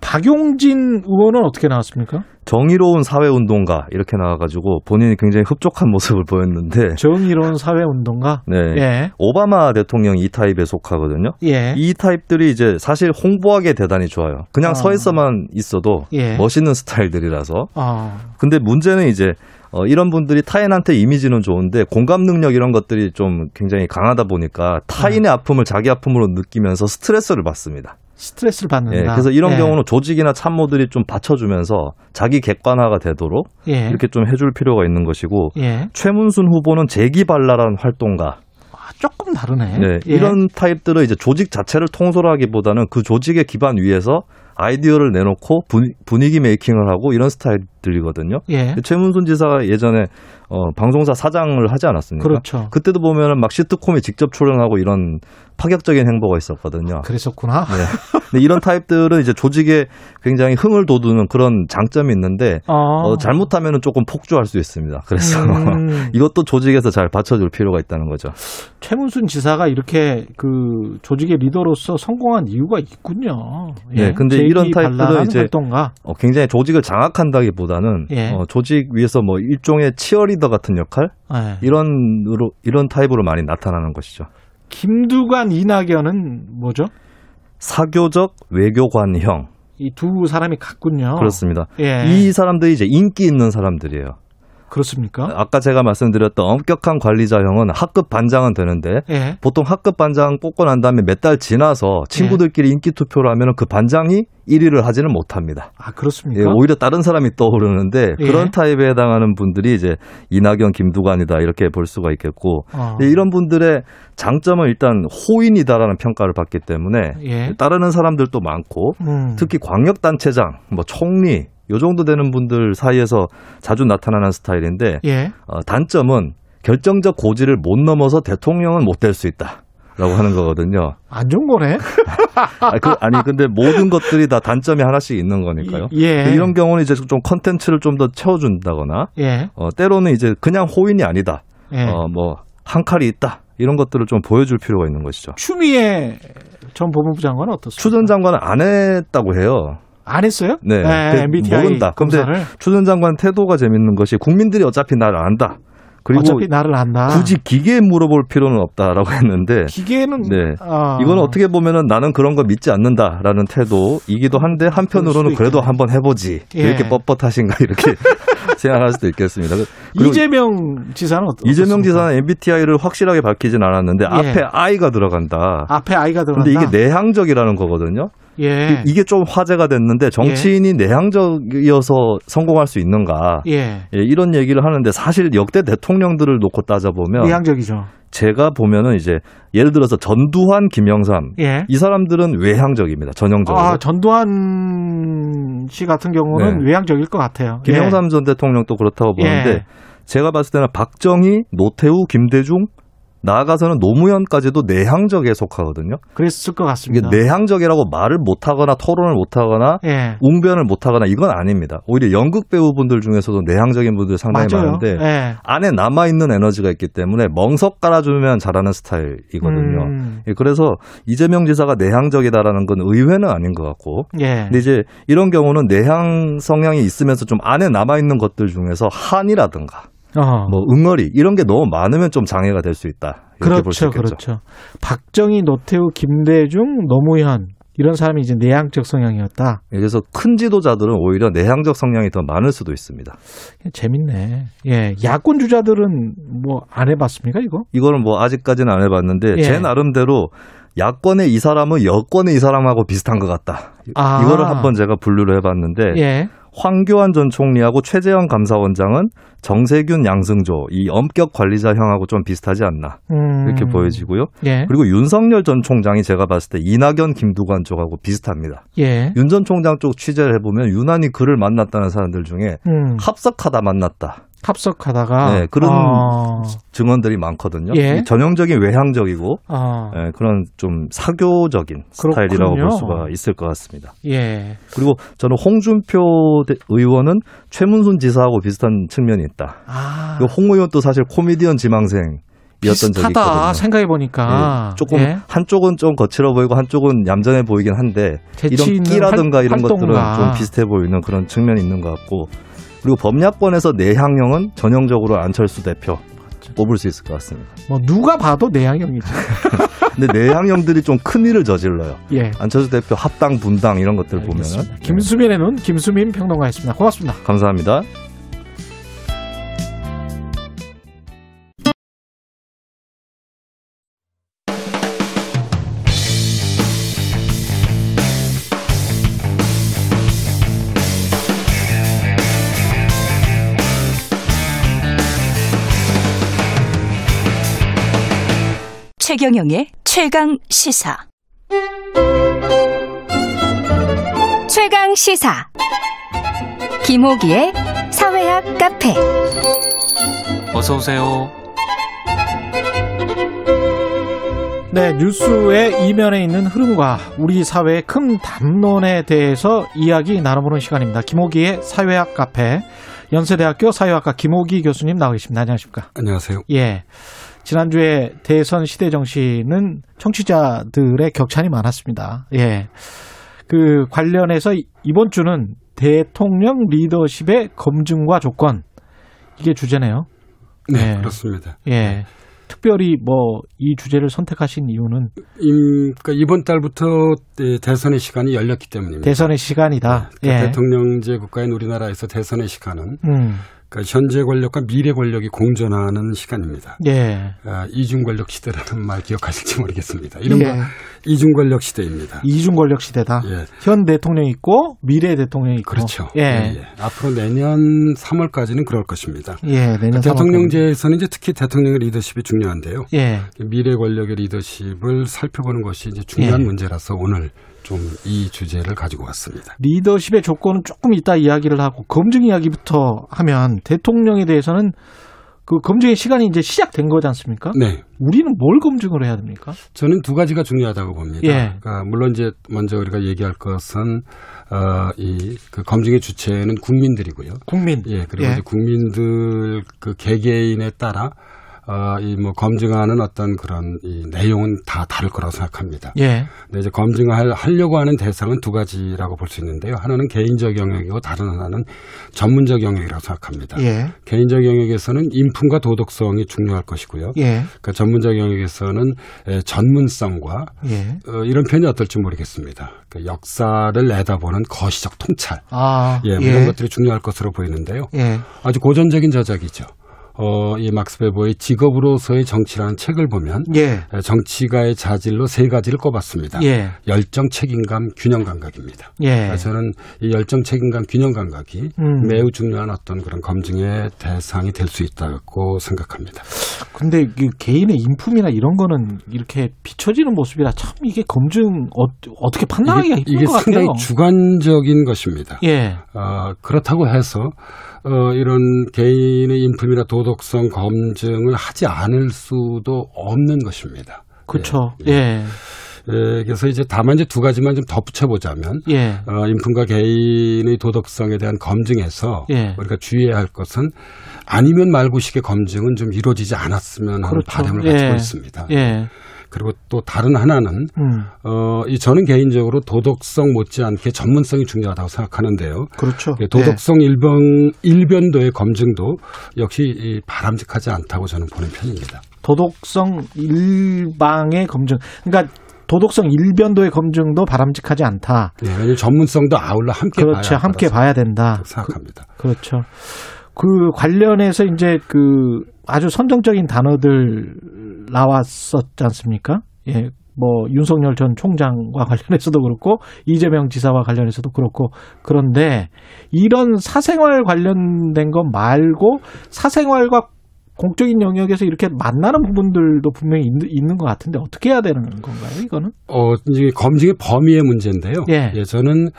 박용진 의원은 어떻게 나왔습니까? 정의로운 사회운동가 이렇게 나와가지고 본인이 굉장히 흡족한 모습을 보였는데 정의로운 사회운동가? 네. 예. 오바마 대통령이 이 타입에 속하거든요. 예. 이 타입들이 이제 사실 홍보하기 대단히 좋아요. 그냥 어. 서 있어만 있어도 예. 멋있는 스타일들이라서. 아, 근데 문제는 이제 어, 이런 분들이 타인한테 이미지는 좋은데 공감 능력 이런 것들이 좀 굉장히 강하다 보니까 타인의 네. 아픔을 자기 아픔으로 느끼면서 스트레스를 받습니다. 스트레스를 받는다. 예, 그래서 이런 예. 경우는 조직이나 참모들이 좀 받쳐주면서 자기 객관화가 되도록 예. 이렇게 좀 해줄 필요가 있는 것이고 예. 최문순 후보는 재기발랄한 활동가 아, 조금 다르네. 네, 예. 이런 타입들은 이제 조직 자체를 통솔하기보다는 그 조직의 기반 위에서 아이디어를 내놓고 분- 분위기 메이킹을 하고 이런 스타일들이거든요. 예. 최문순 지사가 예전에 어, 방송사 사장을 하지 않았습니까? 그렇죠. 그때도 보면은 막 시트콤에 직접 출연하고 이런 파격적인 행보가 있었거든요. 그랬었구나. 네. 근데 이런 타입들은 이제 조직에 굉장히 흥을 돋우는 그런 장점이 있는데 어. 어, 잘못하면은 조금 폭주할 수 있습니다. 그래서 음. 이것도 조직에서 잘 받쳐줄 필요가 있다는 거죠. 최문순 지사가 이렇게 그 조직의 리더로서 성공한 이유가 있군요. 예. 네, 근데 이런 타입들은 이제 활동가. 어, 굉장히 조직을 장악한다기보다는 예. 어, 조직 위에서 뭐 일종의 치어리 더 같은 역할 예. 이런으로 이런 타입으로 많이 나타나는 것이죠. 김두관 이낙연은 뭐죠? 사교적 외교관형 이 두 사람이 같군요. 그렇습니다. 예. 이 사람들이 이제 인기 있는 사람들이에요. 그렇습니까? 아까 제가 말씀드렸던 엄격한 관리자형은 학급 반장은 되는데 예. 보통 학급 반장 뽑고 난 다음에 몇 달 지나서 친구들끼리 인기 투표를 하면 그 반장이 1위를 하지는 못합니다. 아, 그렇습니까? 예, 오히려 다른 사람이 떠오르는데 예. 그런 타입에 해당하는 분들이 이제 이낙연, 김두관이다 이렇게 볼 수가 있겠고 어. 근데 이런 분들의 장점은 일단 호인이다라는 평가를 받기 때문에 예. 따르는 사람들도 많고 음. 특히 광역단체장, 뭐 총리 요 정도 되는 분들 사이에서 자주 나타나는 스타일인데 예. 어, 단점은 결정적 고지를 못 넘어서 대통령은 못 될 수 있다. 라고 하는 거거든요. 안 좋은 거네. 아, 그, 아니, 근데 모든 것들이 다 단점이 하나씩 있는 거니까요. 예. 이런 경우는 이제 좀 컨텐츠를 좀 더 채워준다거나, 예. 어, 때로는 이제 그냥 호인이 아니다. 예. 어, 뭐, 한 칼이 있다. 이런 것들을 좀 보여줄 필요가 있는 것이죠. 추미애 전 법무부 장관은 어떻습니까? 추 전 장관은 안 했다고 해요. 안 했어요? 네. 네, 그 MBTI 모른다. 근데 검사를 추전 장관 태도가 재밌는 것이 국민들이 어차피 나를 안다. 그리고 어차피 나를 안다. 굳이 기계에 물어볼 필요는 없다라고 했는데 기계는 네. 아, 이거는 어떻게 보면은 나는 그런 거 믿지 않는다라는 태도이기도 한데 한편으로는 그래도. 한번 해보지 예. 이렇게 뻣뻣하신가 이렇게 생각할 수도 있겠습니다. 그리고 이재명 지사는 어떻 이재명? 지사는 MBTI를 확실하게 밝히진 않았는데 예. 앞에 I가 들어간다. 앞에 아이가 들어간다. 근데 이게 내향적이라는 거거든요. 예. 이게 좀 화제가 됐는데 정치인이 내향적이어서 성공할 수 있는가? 예. 예, 이런 얘기를 하는데 사실 역대 대통령들을 놓고 따져보면 내향적이죠. 제가 보면은 이제 예를 들어서 전두환, 김영삼 예. 이 사람들은 외향적입니다. 전형적으로. 아, 전두환 씨 같은 경우는 네. 외향적일 것 같아요. 김영삼 전 대통령도 그렇다고 보는데 예. 제가 봤을 때는 박정희, 노태우, 김대중 나아가서는 노무현까지도 내향적에 속하거든요. 예. 그랬을 것 이게 같습니다. 내향적이라고 말을 못하거나 토론을 못하거나 예. 웅변을 못하거나 이건 아닙니다. 오히려 연극 배우분들 중에서도 내향적인 분들 상당히 맞아요. 많은데 예. 안에 남아 있는 에너지가 있기 때문에 멍석 깔아주면 잘하는 스타일이거든요. 음. 예, 그래서 이재명 지사가 내향적이다라는 건 의외는 아닌 것 같고. 예. 근데 이제 이런 경우는 내향 성향이 있으면서 좀 안에 남아 있는 것들 중에서 한이라든가 어. 뭐 응어리 이런 게 너무 많으면 좀 장애가 될 수 있다. 이렇게 볼수 그렇죠. 그렇죠. 박정희, 노태우, 김대중, 노무현 이런 사람이 이제 내향적 성향이었다. 그래서 큰 지도자들은 오히려 내향적 성향이 더 많을 수도 있습니다. 재밌네. 예, 야권 주자들은 뭐 안 해봤습니까 이거? 이거는 뭐 아직까지는 안 해봤는데 예. 제 나름대로 야권의 이 사람은 여권의 이 사람하고 비슷한 것 같다. 아. 이거를 한번 제가 분류를 해봤는데 예, 황교안 전 총리하고 최재형 감사원장은 정세균, 양승조 이 엄격 관리자 형하고 좀 비슷하지 않나 음. 이렇게 보여지고요. 예, 그리고 윤석열 전 총장이 제가 봤을 때 이낙연, 김두관 쪽하고 비슷합니다. 예, 윤 전 총장 쪽 취재를 해보면 유난히 그를 만났다는 사람들 중에 음. 합석하다 만났다 합석하다가 네, 그런 어, 증언들이 많거든요. 예. 이 전형적인 외향적이고 어, 예, 그런 좀 사교적인 스타일이라고 그렇군요. 볼 수가 있을 것 같습니다. 예, 그리고 저는 홍준표 대- 의원은 최문순 지사하고 비슷한 측면이 있다. 아, 그홍 의원도 사실 코미디언 지망생 이었던 적이 비슷하다 있거든요. 생각해 보니까 예, 조금 예. 한쪽은 좀 거칠어 보이고 한쪽은 얌전해 보이긴 한데 이런 끼라든가 활- 이런 것들은 활동가. 좀 비슷해 보이는 그런 측면이 있는 것 같고 그리고 법야권에서 내향형은 전형적으로 안철수 대표 꼽을 수 있을 것 같습니다. 뭐 누가 봐도 내향형이죠. 근데 내향형들이 좀 큰 일을 저질러요. 예. 안철수 대표 합당 분당 이런 것들 보면은. 김수민의 눈 김수민 평론가였습니다. 고맙습니다. 네, 감사합니다. 최경영의 최강 시사. 최강 시사. 김호기의 사회학 카페. 어서 오세요. 네, 뉴스의 이면에 있는 흐름과 우리 사회의 큰 담론에 대해서 이야기 나눠보는 시간입니다. 김호기의 사회학 카페. 연세대학교 사회학과 김호기 교수님 나와 계십니다. 안녕하십니까? 안녕하세요. 예. 지난주에 대선 시대 정신은 청취자들의 격찬이 많았습니다. 예. 그 관련해서 이번 주는 대통령 리더십의 검증과 조건 이게 주제네요. 네, 네. 그렇습니다. 예. 특별히 뭐 이 주제를 선택하신 이유는 임, 그러니까 이번 달부터 네, 대선의 시간이 열렸기 때문입니다. 대선의 시간이다. 그 예. 대통령제 국가인 우리나라에서 대선의 시간은 음. 그러니까 현재 권력과 미래 권력이 공존하는 시간입니다. 예. 아, 이중 권력 시대라는 말 기억하실지 모르겠습니다. 이른바 예. 이중 권력 시대입니다. 이중 권력 시대다. 예. 현 대통령이 있고 미래 대통령이 있고. 그렇죠. 예. 예, 예. 앞으로 내년 3월까지는 그럴 것입니다. 예, 내년 대통령제에서는 이제 특히 대통령의 리더십이 중요한데요. 예. 미래 권력의 리더십을 살펴보는 것이 이제 중요한 예. 문제라서 오늘 좀 이 주제를 가지고 왔습니다. 리더십의 조건은 조금 이따 이야기를 하고 검증 이야기부터 하면 대통령에 대해서는 그 검증의 시간이 이제 시작된 거지 않습니까? 네. 우리는 뭘 검증을 해야 됩니까? 저는 두 가지가 중요하다고 봅니다. 예. 그러니까 물론 이제 먼저 우리가 얘기할 것은 어 이그 검증의 주체는 국민들이고요. 국민. 예. 그리고 예. 이제 국민들 그 개개인에 따라 어이 뭐 검증하는 어떤 그런 이 내용은 다 다를 거라고 생각합니다. 예. 근데 이제 검증을 하려고 하는 대상은 두 가지라고 볼 수 있는데요. 하나는 개인적 영역이고 다른 하나는 전문적 영역이라고 생각합니다. 예. 개인적 영역에서는 인품과 도덕성이 중요할 것이고요. 예. 그 전문적 영역에서는 에, 전문성과 예. 어, 이런 표현이 어떨지 모르겠습니다. 그 역사를 내다보는 거시적 통찰, 아. 예, 뭐 이런 것들이 중요할 것으로 보이는데요. 예. 아주 고전적인 저작이죠. 어, 이 막스 베버의 직업으로서의 정치라는 책을 보면 예. 에, 정치가의 자질로 세 가지를 꼽았습니다. 예. 열정, 책임감, 균형 감각입니다. 예. 그래서 저는 이 열정, 책임감, 균형 감각이 음. 매우 중요한 어떤 그런 검증의 대상이 될 수 있다고 생각합니다. 근데 그 개인의 인품이나 이런 거는 이렇게 비춰지는 모습이라 참 이게 검증 어, 어떻게 판단하기가 이게, 힘든 이게 것 상당히 같아요. 주관적인 것입니다. 예. 어, 그렇다고 해서 어, 이런 개인의 인품이나 도덕성 검증을 하지 않을 수도 없는 것입니다. 그렇죠. 예. 예, 그래서 이제 다만 이제 두 가지만 좀 덧붙여 보자면 예. 어, 인품과 개인의 도덕성에 대한 검증에서 예. 우리가 주의해야 할 것은 아니면 말고식의 검증은 좀 이루어지지 않았으면 하는 그렇죠. 바람을 예. 가지고 있습니다. 예. 그리고 또 다른 하나는 음. 어, 이 저는 개인적으로 도덕성 못지않게 전문성이 중요하다고 생각하는데요. 그렇죠. 예, 도덕성 일변 일변도의 검증도 역시 이 바람직하지 않다고 저는 보는 편입니다. 도덕성 일방의 검증. 그러니까 도덕성 일변도의 검증도 바람직하지 않다. 예, 왜냐하면 전문성도 아울러 함께 그렇죠. 봐야 함께 봐야 된다. 생각합니다. 그, 그렇죠. 그 관련해서 이제 그 아주 선정적인 단어들 나왔었지 않습니까? 예. 뭐 윤석열 전 총장과 관련해서도 그렇고 이재명 지사와 관련해서도 그렇고 그런데 이런 사생활 관련된 것 말고 사생활과 공적인 영역에서 이렇게 만나는 부분들도 분명히 있는, 있는 것 같은데 어떻게 해야 되는 건가요? 이거는? 어, 이제 검증의 범위의 문제인데요. 예. 저는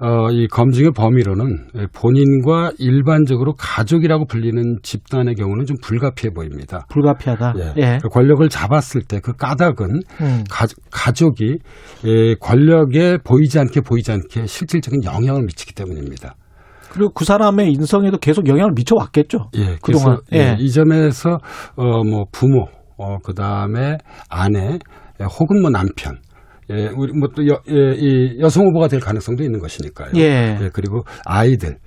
어, 이 검증의 범위로는 본인과 일반적으로 가족이라고 불리는 집단의 경우는 좀 불가피해 보입니다. 불가피하다. 예. 예. 그 권력을 잡았을 때 그 까닭은 음. 가, 가족이 예, 권력에 보이지 않게 보이지 않게 실질적인 영향을 미치기 때문입니다. 그리고 그 사람의 인성에도 계속 영향을 미쳐왔겠죠. 예, 그동안. 예, 예. 이 점에서 어 뭐 부모, 어 그 다음에 아내, 예, 혹은 뭐 남편 예, 우리 뭐또 여, 예, 이 여성 후보가 될 가능성도 있는 것이니까요. 예. 그리고 아이들,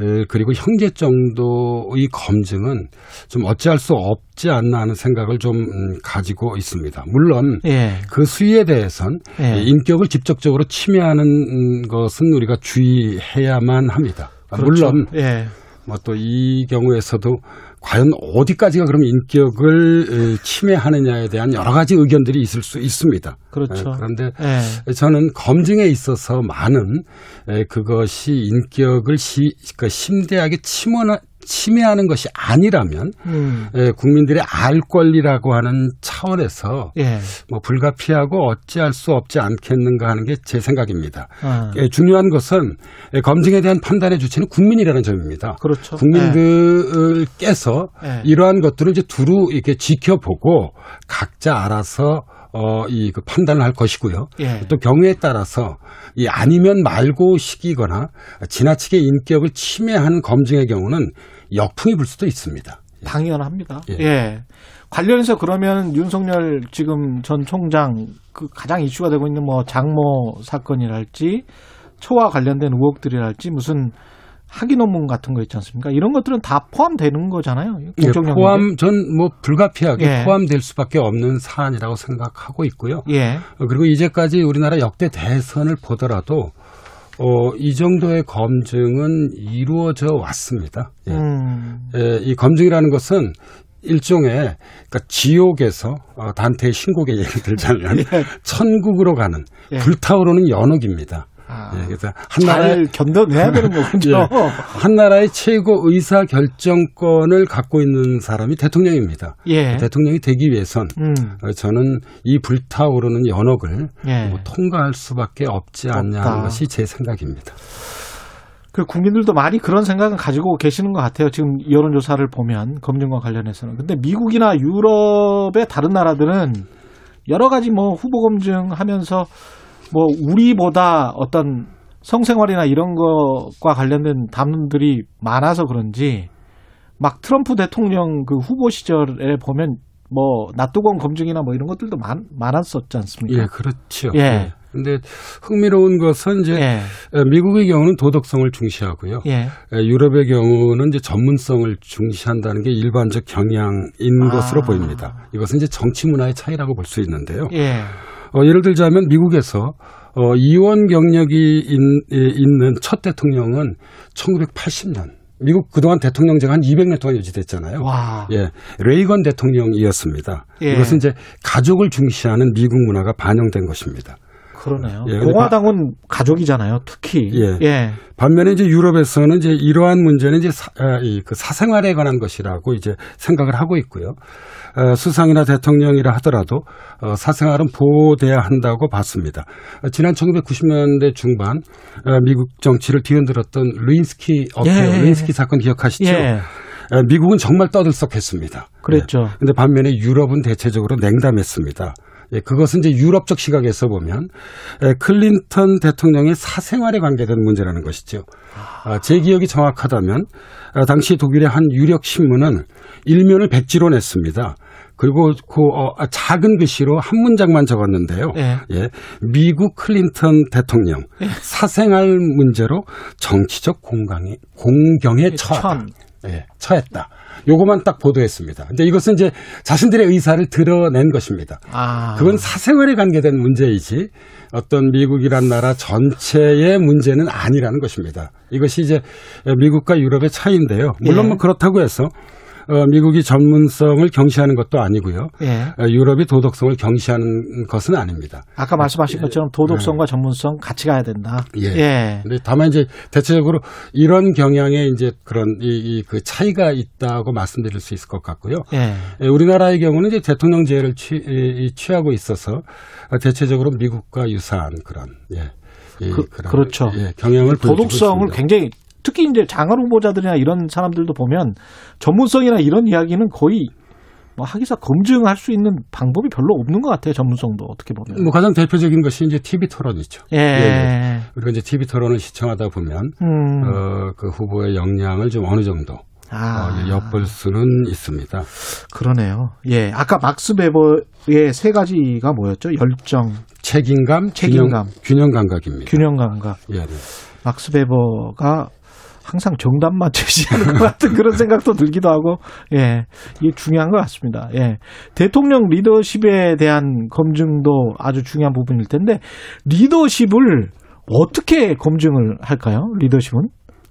예, 그리고 형제 정도의 검증은 좀 어찌할 수 없지 않나 하는 생각을 좀 음, 가지고 있습니다. 물론 예. 그 수위에 대해선 예. 예, 인격을 직접적으로 침해하는 음, 것은 우리가 주의해야만 합니다. 그렇죠. 물론 예. 뭐또 이 경우에서도 과연 어디까지가 그럼 인격을 에, 침해하느냐에 대한 여러 가지 의견들이 있을 수 있습니다. 그렇죠. 에, 그런데 예. 저는 검증에 있어서 많은 에, 그것이 인격을 시, 그러니까 심대하게 침원하, 침해하는 것이 아니라면 음. 에, 국민들의 알 권리라고 하는 차원에서 예. 뭐 불가피하고 어찌할 수 없지 않겠는가 하는 게 제 생각입니다. 아. 예, 중요한 것은 예, 검증에 대한 판단의 주체는 국민이라는 점입니다. 그렇죠. 국민들께서 예. 이러한 것들을 이제 두루 이렇게 지켜보고 각자 알아서 어, 이 그 판단을 할 것이고요. 예. 또 경우에 따라서 이 아니면 말고 시기거나 지나치게 인격을 침해하는 검증의 경우는 역풍이 불 수도 있습니다. 당연합니다. 예. 예. 관련해서 그러면 윤석열 지금 전 총장 그 가장 이슈가 되고 있는 뭐 장모 사건이랄지 초와 관련된 의혹들이랄지 무슨 학위 논문 같은 거 있지 않습니까? 이런 것들은 다 포함되는 거잖아요. 예. 포함 전 뭐 불가피하게 예. 포함될 수밖에 없는 사안이라고 생각하고 있고요. 예. 어, 그리고 이제까지 우리나라 역대 대선을 보더라도 어, 이 정도의 검증은 이루어져 왔습니다. 예. 음. 예, 이 검증이라는 것은 일종의 그러니까 지옥에서 어, 단테의 신곡의 예를 들자면 천국으로 가는 예. 불타오르는 연옥입니다. 아, 예, 그래서 한 나라의 잘 견뎌내야 되는 거군요. 예, 한 나라의 최고 의사 결정권을 갖고 있는 사람이 대통령입니다. 예. 대통령이 되기 위해선 음. 어, 저는 이 불타오르는 연옥을 예. 뭐 통과할 수밖에 없지 않냐 없다. 하는 것이 제 생각입니다. 그 국민들도 많이 그런 생각은 가지고 계시는 것 같아요. 지금 여론조사를 보면 검증과 관련해서는. 근데 미국이나 유럽의 다른 나라들은 여러 가지 뭐 후보 검증하면서 뭐 우리보다 어떤 성생활이나 이런 것과 관련된 담론들이 많아서 그런지 막 트럼프 대통령 그 후보 시절에 보면 뭐 낫뚜껑 검증이나 뭐 이런 것들도 많, 많았었지 않습니까? 예, 그렇죠. 예. 근데 흥미로운 것은 이제 예. 에, 미국의 경우는 도덕성을 중시하고요. 예. 에, 유럽의 경우는 이제 전문성을 중시한다는 게 일반적 경향인 아. 것으로 보입니다. 이것은 이제 정치 문화의 차이라고 볼 수 있는데요. 예. 어, 예를 들자면 미국에서 어, 이원 경력이 있, 있는 첫 대통령은 1980년. 미국 그동안 대통령제가 한 200년 동안 유지됐잖아요. 와. 예, 레이건 대통령이었습니다. 예. 이것은 이제 가족을 중시하는 미국 문화가 반영된 것입니다. 그러네요. 예, 공화당은 가족이잖아요, 특히. 예. 예. 반면에 이제 유럽에서는 이제 이러한 문제는 이제 사, 아, 이, 그 사생활에 관한 것이라고 이제 생각을 하고 있고요. 어, 수상이나 대통령이라 하더라도 어, 사생활은 보호돼야 한다고 봤습니다. 어, 지난 1990년대 중반 어, 미국 정치를 뒤흔들었던 르윈스키 affair, 예. 르윈스키 사건 기억하시죠? 예. 어, 미국은 정말 떠들썩했습니다. 그랬죠. 근데 반면에 유럽은 대체적으로 냉담했습니다. 예, 그것은 이제 유럽적 시각에서 보면 에, 클린턴 대통령의 사생활에 관계된 문제라는 것이죠. 아, 제 기억이 정확하다면 아, 당시 독일의 한 유력 신문은 일면을 백지로 냈습니다. 그리고 그 어, 아, 작은 글씨로 한 문장만 적었는데요. 예. 예, 미국 클린턴 대통령 사생활 문제로 정치적 공강에 공경에 처하다. 천. 예, 처했다. 요거만 딱 보도했습니다. 근데 이것은 이제 자신들의 의사를 드러낸 것입니다. 아. 그건 사생활에 관계된 문제이지 어떤 미국이란 나라 전체의 문제는 아니라는 것입니다. 이것이 이제 미국과 유럽의 차이인데요. 물론 예. 뭐 그렇다고 해서 어, 미국이 전문성을 경시하는 것도 아니고요. 예. 어, 유럽이 도덕성을 경시하는 것은 아닙니다. 아까 말씀하신 것처럼 도덕성과 전문성 같이 가야 된다. 예. 예. 다만 이제 대체적으로 이런 경향에 이제 그런 이그 차이가 있다고 말씀드릴 수 있을 것 같고요. 예. 예, 우리나라의 경우는 이제 대통령제를 취, 이, 취하고 있어서 대체적으로 미국과 유사한 그런 예. 이 그, 그런, 그렇죠. 예, 경향을 도덕성을. 굉장히 특히 이제 장관 후보자들이나 이런 사람들도 보면 전문성이나 이런 이야기는 거의 뭐 하기사 검증할 수 있는 방법이 별로 없는 것 같아요. 전문성도 어떻게 보면. 뭐 가장 대표적인 것이 이제 TV 토론이죠. 예. 우리가 이제 TV 토론을 시청하다 보면 음. 어, 그 후보의 역량을 좀 어느 정도 아. 어, 엿볼 수는 있습니다. 그러네요. 예. 아까 막스 베버의 세 가지가 뭐였죠? 열정, 책임감, 책임감. 균형, 균형 감각입니다. 균형 감각. 예, 네. 막스 베버가 항상 정답만 제시하는 것 같은 그런 생각도 들기도 하고, 예, 이게 중요한 것 같습니다. 예, 대통령 리더십에 대한 검증도 아주 중요한 부분일 텐데 리더십을 어떻게 검증을 할까요? 리더십은?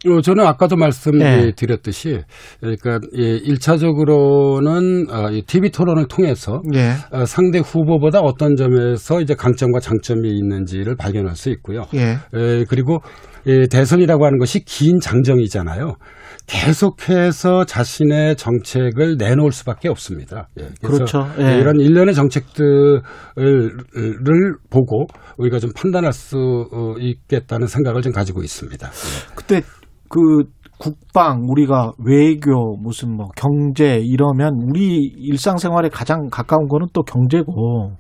어, 저는 아까도 예. 말씀드렸듯이, 그러니까, 예, 1차적으로는, 어, 이 TV 토론을 통해서, 예, 어, 상대 후보보다 어떤 점에서 이제 강점과 장점이 있는지를 발견할 수 있고요. 예, 에, 그리고 이 대선이라고 하는 것이 긴 장정이잖아요. 계속해서 자신의 정책을 내놓을 수밖에 없습니다. 예, 그렇죠. 예. 이런 일련의 정책들을 을 보고 우리가 좀 판단할 수 어, 있겠다는 생각을 좀 가지고 있습니다. 예. 그때 그 국방 우리가 외교 무슨 뭐 경제 이러면 우리 일상생활에 가장 가까운 거는 또 경제고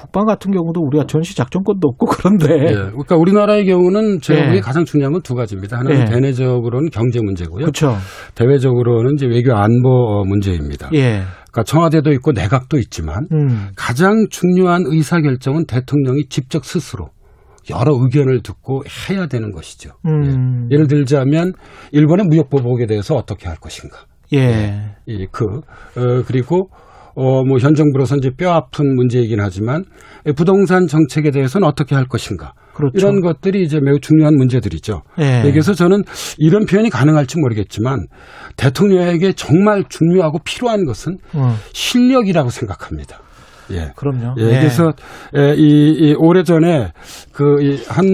국방 같은 경우도 우리가 전시 작전권도 없고 그런데 예, 그러니까 우리나라의 경우는 제가 예. 보기에 가장 중요한 건 두 가지입니다. 하나는 예. 대내적으로는 경제 문제고요. 그렇죠. 대외적으로는 이제 외교 안보 어, 문제입니다. 예. 그러니까 청와대도 있고 내각도 있지만 음. 가장 중요한 의사 결정은 대통령이 직접 스스로 여러 의견을 듣고 해야 되는 것이죠. 음. 예 를 들자면 일본의 무역 보복에 대해서 어떻게 할 것인가. 예. 이그 어, 그리고 어, 뭐, 현 정부로서 이제 뼈 아픈 문제이긴 하지만, 부동산 정책에 대해서는 어떻게 할 것인가. 그렇죠. 이런 것들이 이제 매우 중요한 문제들이죠. 예. 여기서 저는 이런 표현이 가능할지 모르겠지만 대통령에게 정말 중요하고 필요한 것은 어, 실력이라고 생각합니다. 예. 그럼요. 예, 그래서 예, 이, 이 오래 전에 그 한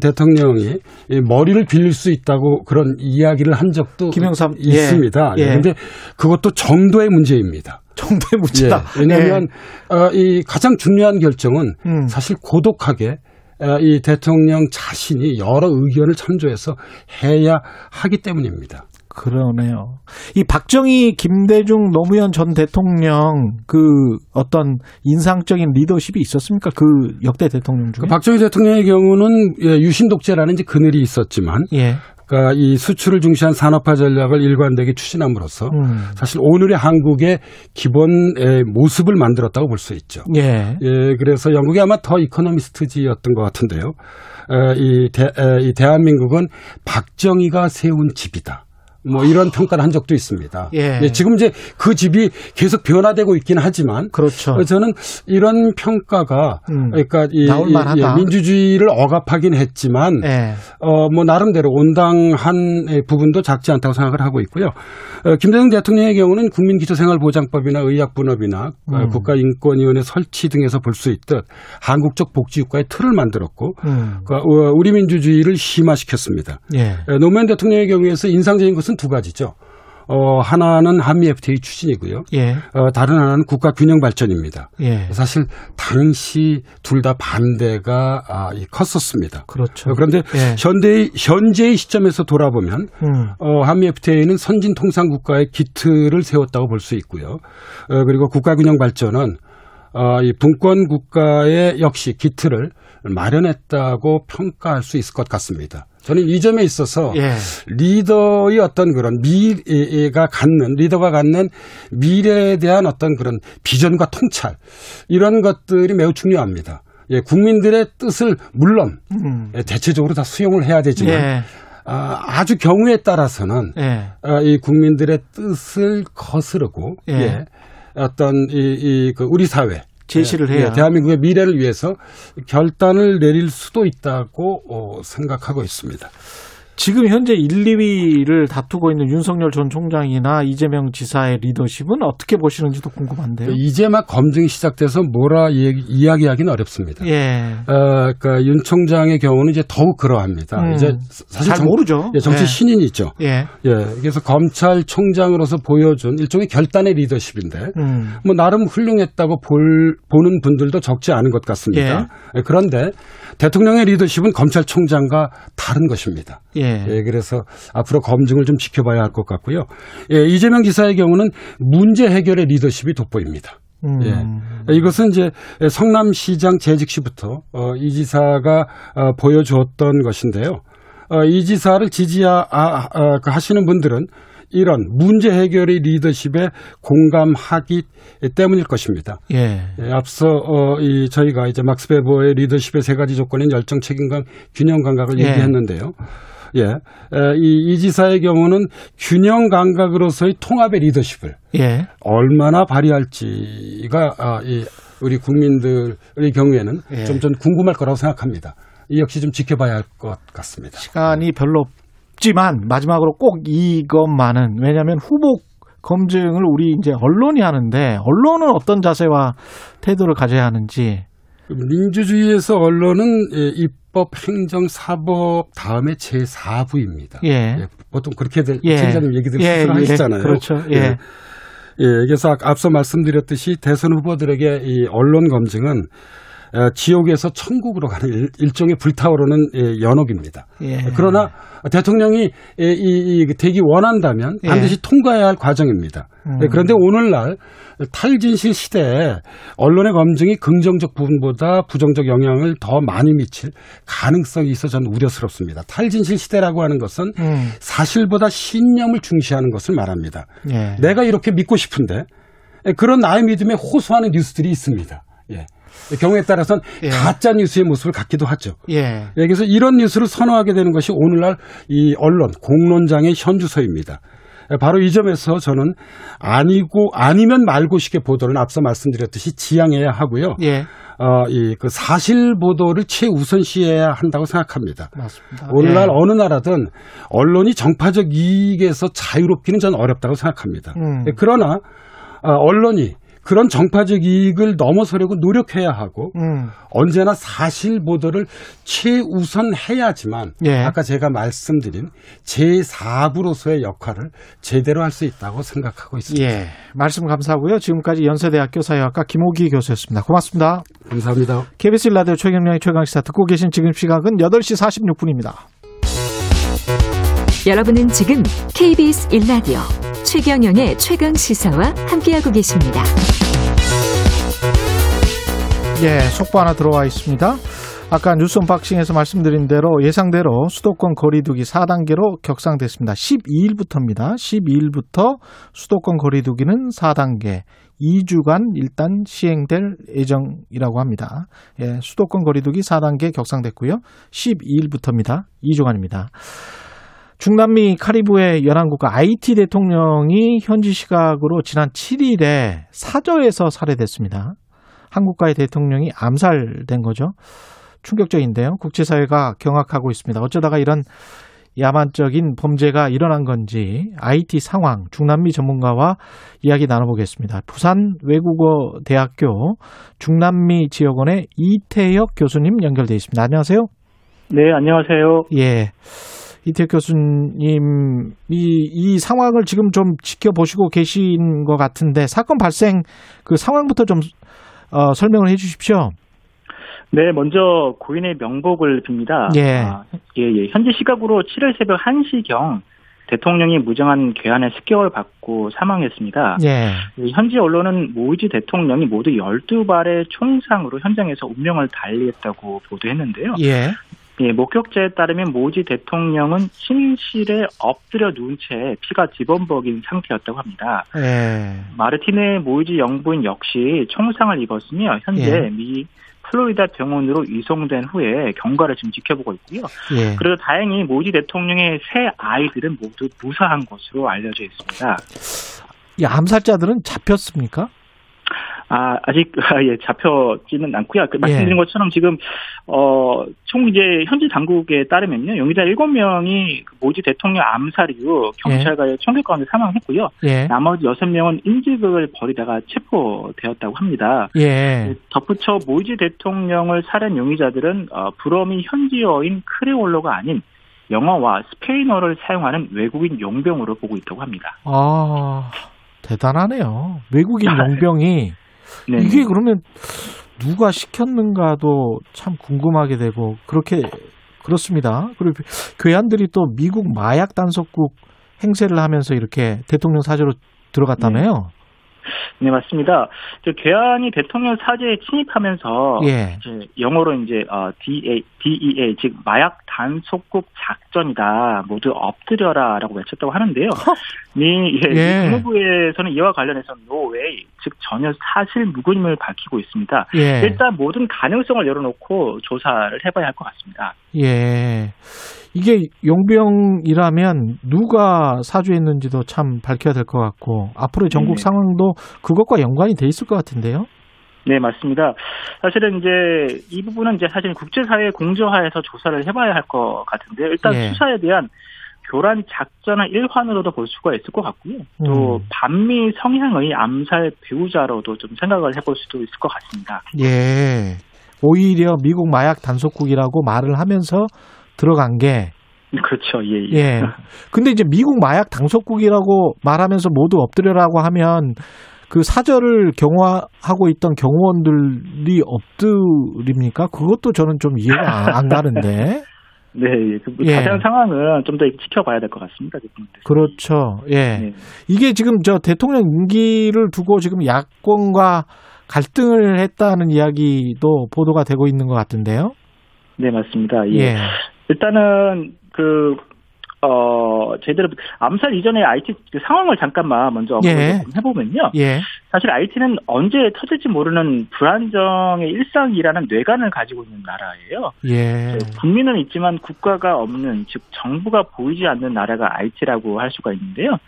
대통령이 이 머리를 빌릴 수 있다고 그런 이야기를 한 적도 김영삼, 예. 있습니다. 예. 그런데 그것도 정도의 문제입니다. 정도의 문제다. 예, 왜냐하면 어, 이 가장 중요한 결정은 음. 사실 고독하게 어, 이 대통령 자신이 여러 의견을 참조해서 해야 하기 때문입니다. 그러네요. 이 박정희, 김대중, 노무현 전 대통령 그 어떤 인상적인 리더십이 있었습니까? 그 역대 대통령 중에? 그 박정희 대통령의 경우는 예, 유신 독재라는 이제 그늘이 있었지만 예. 그러니까 이 수출을 중시한 산업화 전략을 일관되게 추진함으로써 음. 사실 오늘의 한국의 기본 의 모습을 만들었다고 볼 수 있죠. 예. 예, 그래서 영국이 아마 더 이코노미스트지였던 것 같은데요. 에, 이, 대, 에, 이 대한민국은 박정희가 세운 집이다. 뭐 이런 평가를 한 적도 있습니다. 예. 지금 이제 그 집이 계속 변화되고 있긴 하지만 그렇죠. 어, 저는 이런 평가가 음, 그러니까 이, 이-. 예, 민주주의를 억압하긴 했지만 예. 어, 뭐, 나름대로 온당한 에, 부분도 작지 않다고 생각을 하고 있고요. 어, 김대중 대통령의 경우는 국민기초생활보장법이나 의약분업이나 어, 음. 국가인권위원회 설치 등에서 볼 수 있듯 한국적 복지국가의 틀을 만들었고, 음. 그, 어, 우리 민주주의를 심화시켰습니다. 예. 에, 노무현 대통령의 경우에서 인상적인 것은 두 가지죠. 어, 하나는 한미 FTA 추진이고요. 예. 어, 다른 하나는 국가 균형 발전입니다. 예. 사실 당시 둘 다 반대가 아, 이 컸었습니다. 그렇죠. 어, 그런데 예. 현대의 현재의 시점에서 돌아보면 음. 어, 한미 FTA는 선진 통상 국가의 기틀을 세웠다고 볼 수 있고요. 어, 그리고 국가 균형 발전은 어, 이 분권 국가의 역시 기틀을 마련했다고 평가할 수 있을 것 같습니다. 저는 이 점에 있어서 예. 리더의 어떤 그런 미래가 갖는 리더가 갖는 미래에 대한 어떤 그런 비전과 통찰 이런 것들이 매우 중요합니다. 예, 국민들의 뜻을 물론 음. 예, 대체적으로 다 수용을 해야 되지만 예. 아, 아주 경우에 따라서는 예. 아, 이 국민들의 뜻을 거스르고 예. 예. 어떤 이, 이, 그 우리 사회 제시를 예, 해야. 예, 대한민국의 미래를 위해서 결단을 내릴 수도 있다고 어, 생각하고 있습니다. 지금 현재 1, 2위를 다투고 있는 윤석열 전 총장이나 이재명 지사의 리더십은 어떻게 보시는지도 궁금한데요. 이제 막 검증이 시작돼서 뭐라 얘기, 이야기하기는 어렵습니다. 예. 어, 그러니까 윤 총장의 경우는 이제 더욱 그러합니다. 음, 이제 사실 잘 모르죠. 예, 정치 예. 신인이죠. 예. 예, 그래서 검찰총장으로서 보여준 일종의 결단의 리더십인데, 음. 뭐 나름 훌륭했다고 볼, 보는 분들도 적지 않은 것 같습니다. 예, 그런데 대통령의 리더십은 검찰총장과 다른 것입니다. 예. 예, 그래서 앞으로 검증을 좀 지켜봐야 할 것 같고요. 예, 이재명 지사의 경우는 문제 해결의 리더십이 돋보입니다. 음. 예. 이것은 이제 성남시장 재직 시부터 어, 이 지사가 어, 보여주었던 것인데요. 어, 이 지사를 지지하 아, 아, 그 하시는 분들은 이런 문제 해결의 리더십에 공감하기 때문일 것입니다. 예. 예, 앞서 어, 이 저희가 이제 막스 베버의 리더십의 세 가지 조건인 열정, 책임감, 균형 감각을 예. 얘기했는데요. 예, 에, 이, 이 지사의 경우는 균형 감각으로서의 통합의 리더십을 예. 얼마나 발휘할지가 아, 이 우리 국민들의 경우에는 예. 좀, 좀 궁금할 거라고 생각합니다. 이 역시 좀 지켜봐야 할 것 같습니다. 시간이 별로 없지만 마지막으로 꼭 이것만은 왜냐하면 후보 검증을 우리 이제 언론이 하는데 언론은 어떤 자세와 태도를 가져야 하는지 민주주의에서 언론은 예, 입법, 행정, 사법 다음에 제 4부입니다. 예. 보통 그렇게들 예. 책임자님 얘기들 예, 스스로 예. 하시잖아요. 그렇죠. 예. 예, 그래서 앞서 말씀드렸듯이 대선 후보들에게 이 언론 검증은 어, 지옥에서 천국으로 가는 일- 일종의 불타오르는 예, 연옥입니다. 예. 그러나 대통령이 이, 이, 이 되기 원한다면 예. 반드시 통과해야 할 과정입니다. 음. 예, 그런데 오늘날 탈진실 시대에 언론의 검증이 긍정적 부분보다 부정적 영향을 더 많이 미칠 가능성이 있어 저는 우려스럽습니다. 탈진실 시대라고 하는 것은 음. 사실보다 신념을 중시하는 것을 말합니다. 예. 내가 이렇게 믿고 싶은데 예, 그런 나의 믿음에 호소하는 뉴스들이 있습니다. 예. 경우에 따라서는 예. 가짜 뉴스의 모습을 갖기도 하죠. 예. 예, 그래서 이런 뉴스를 선호하게 되는 것이 오늘날 이 언론 공론장의 현주소입니다. 바로 이 점에서 저는 아니고 아니면 말고식의 보도는 앞서 말씀드렸듯이 지양해야 하고요. 예. 어, 이 그 사실 보도를 최우선시해야 한다고 생각합니다. 맞습니다. 오늘날 예. 어느 나라든 언론이 정파적 이익에서 자유롭기는 저는 어렵다고 생각합니다. 음. 그러나 어, 언론이 그런 정파적 이익을 넘어서려고 노력해야 하고 음. 언제나 사실 보도를 최우선 해야지만 예. 아까 제가 말씀드린 제4부로서의 역할을 제대로 할 수 있다고 생각하고 있습니다. 예. 말씀 감사하고요. 지금까지 연세대학교 사회학과 김호기 교수였습니다. 고맙습니다. 감사합니다. KBS 라디오 최경량의 최강시사 듣고 계신 지금 시각은 8시 46분입니다. 여러분은 지금 KBS 1라디오 최경영의 최강 시사와 함께하고 계십니다. 예, 속보 하나 들어와 있습니다. 아까 뉴스 언박싱에서 말씀드린 대로 예상대로 수도권 거리두기 4단계로 격상됐습니다. 12일부터입니다. 12일부터 수도권 거리두기는 4단계, 2주간 일단 시행될 예정이라고 합니다. 예, 수도권 거리두기 4단계 격상됐고요. 12일부터입니다. 2주간입니다. 중남미 카리브해 연안국가 아이티 대통령이 현지 시각으로 지난 7일에 사저에서 살해됐습니다. 한국과의 대통령이 암살된 거죠. 충격적인데요. 국제사회가 경악하고 있습니다. 어쩌다가 이런 야만적인 범죄가 일어난 건지 IT 상황 중남미 전문가와 이야기 나눠보겠습니다. 부산 외국어 대학교 중남미 지역원의 이태혁 교수님 연결돼 있습니다. 안녕하세요. 네, 안녕하세요. 예. 이태혁 교수님, 이, 이 상황을 지금 좀 지켜보시고 계신 것 같은데, 사건 발생 그 상황부터 좀, 어, 설명을 해 주십시오. 네, 먼저 고인의 명복을 빕니다. 예. 아, 예, 예. 현지 시각으로 7일 새벽 1시경 대통령이 무정한 괴한에 습격을 받고 사망했습니다. 예. 이 현지 언론은 모이지 대통령이 모두 12발의 총상으로 현장에서 운명을 달리했다고 보도했는데요. 예. 예, 목격자에 따르면 모이지 대통령은 침실에 엎드려 누운 채 피가 지범벅인 상태였다고 합니다. 예. 마르티네 모이지 영부인 역시 총상을 입었으며 현재 예. 미 플로리다 병원으로 이송된 후에 경과를 지금 지켜보고 있고요. 예. 그래도 다행히 모이지 대통령의 세 아이들은 모두 무사한 것으로 알려져 있습니다. 이 암살자들은 잡혔습니까? 아, 아직 예, 잡혀지는 않고요. 그 예. 말씀드린 것처럼 지금 어, 총 이제 현지 당국에 따르면요. 용의자 7명이 모지 대통령 암살 이후 경찰과의 총격 가운데 사망했고요. 예. 나머지 6명은 인질극을 벌이다가 체포되었다고 합니다. 예. 덧붙여 모이지 대통령을 살해한 용의자들은 어, 불어미 현지어인 크레올로가 아닌 영어와 스페인어를 사용하는 외국인 용병으로 보고 있다고 합니다. 아, 대단하네요. 외국인 아, 용병이 네. 이게 그러면 누가 시켰는가도 참 궁금하게 되고 그렇게 그렇습니다. 그리고 괴한들이 또 미국 마약 단속국 행세를 하면서 이렇게 대통령 사저로 들어갔다며요. 네, 맞습니다. 저 괴한이 대통령 사저에 침입하면서 예. 이제 영어로 이제 어, DA, DEA 즉 마약 단속국 작전이다 모두 엎드려라라고 외쳤다고 하는데요. 미 예, 예. 미 국무부에서는 이와 관련해서 노웨이 즉 전혀 사실 무근임을 밝히고 있습니다. 예. 일단 모든 가능성을 열어놓고 조사를 해봐야 할 것 같습니다. 예. 이게 용병이라면 누가 사주했는지도 참 밝혀야 될 것 같고 앞으로의 전국 네. 상황도 그것과 연관이 돼 있을 것 같은데요. 네, 맞습니다. 사실은 이제 이 부분은 이제 사실 국제사회 공조하에서 조사를 해봐야 할 것 같은데요. 일단 예. 수사에 대한 교란 작전의 일환으로도 볼 수가 있을 것 같고요. 또 음. 반미 성향의 암살 배우자로도 좀 생각을 해볼 수도 있을 것 같습니다. 예. 오히려 미국 마약 단속국이라고 말을 하면서 들어간 게 그렇죠. 예, 예. 예. 근데 이제 미국 마약 단속국이라고 말하면서 모두 엎드려라고 하면 그 사절을 경호하고 있던 경호원들이 엎드립니까? 그것도 저는 좀 이해가 안- 안 가는데. 네, 예. 그 예. 자세한 상황은 좀 더 지켜봐야 될 것 같습니다. 그. 그렇죠. 예. 네. 이게 지금 저 대통령 임기를 두고 지금 야권과 갈등을 했다는 이야기도 보도가 되고 있는 것 같은데요. 네, 맞습니다. 예. 예. 일단은 그 어, 제대로 암살 이전의 IT 그 상황을 잠깐만 먼저 예. 해보면요. 예. 사실 IT는 언제 터질지 모르는 불안정의 일상이라는 뇌관을 가지고 있는 나라예요. 예. 국민은 있지만 국가가 없는 즉 정부가 보이지 않는 나라가 IT라고 할 수가 있는데요.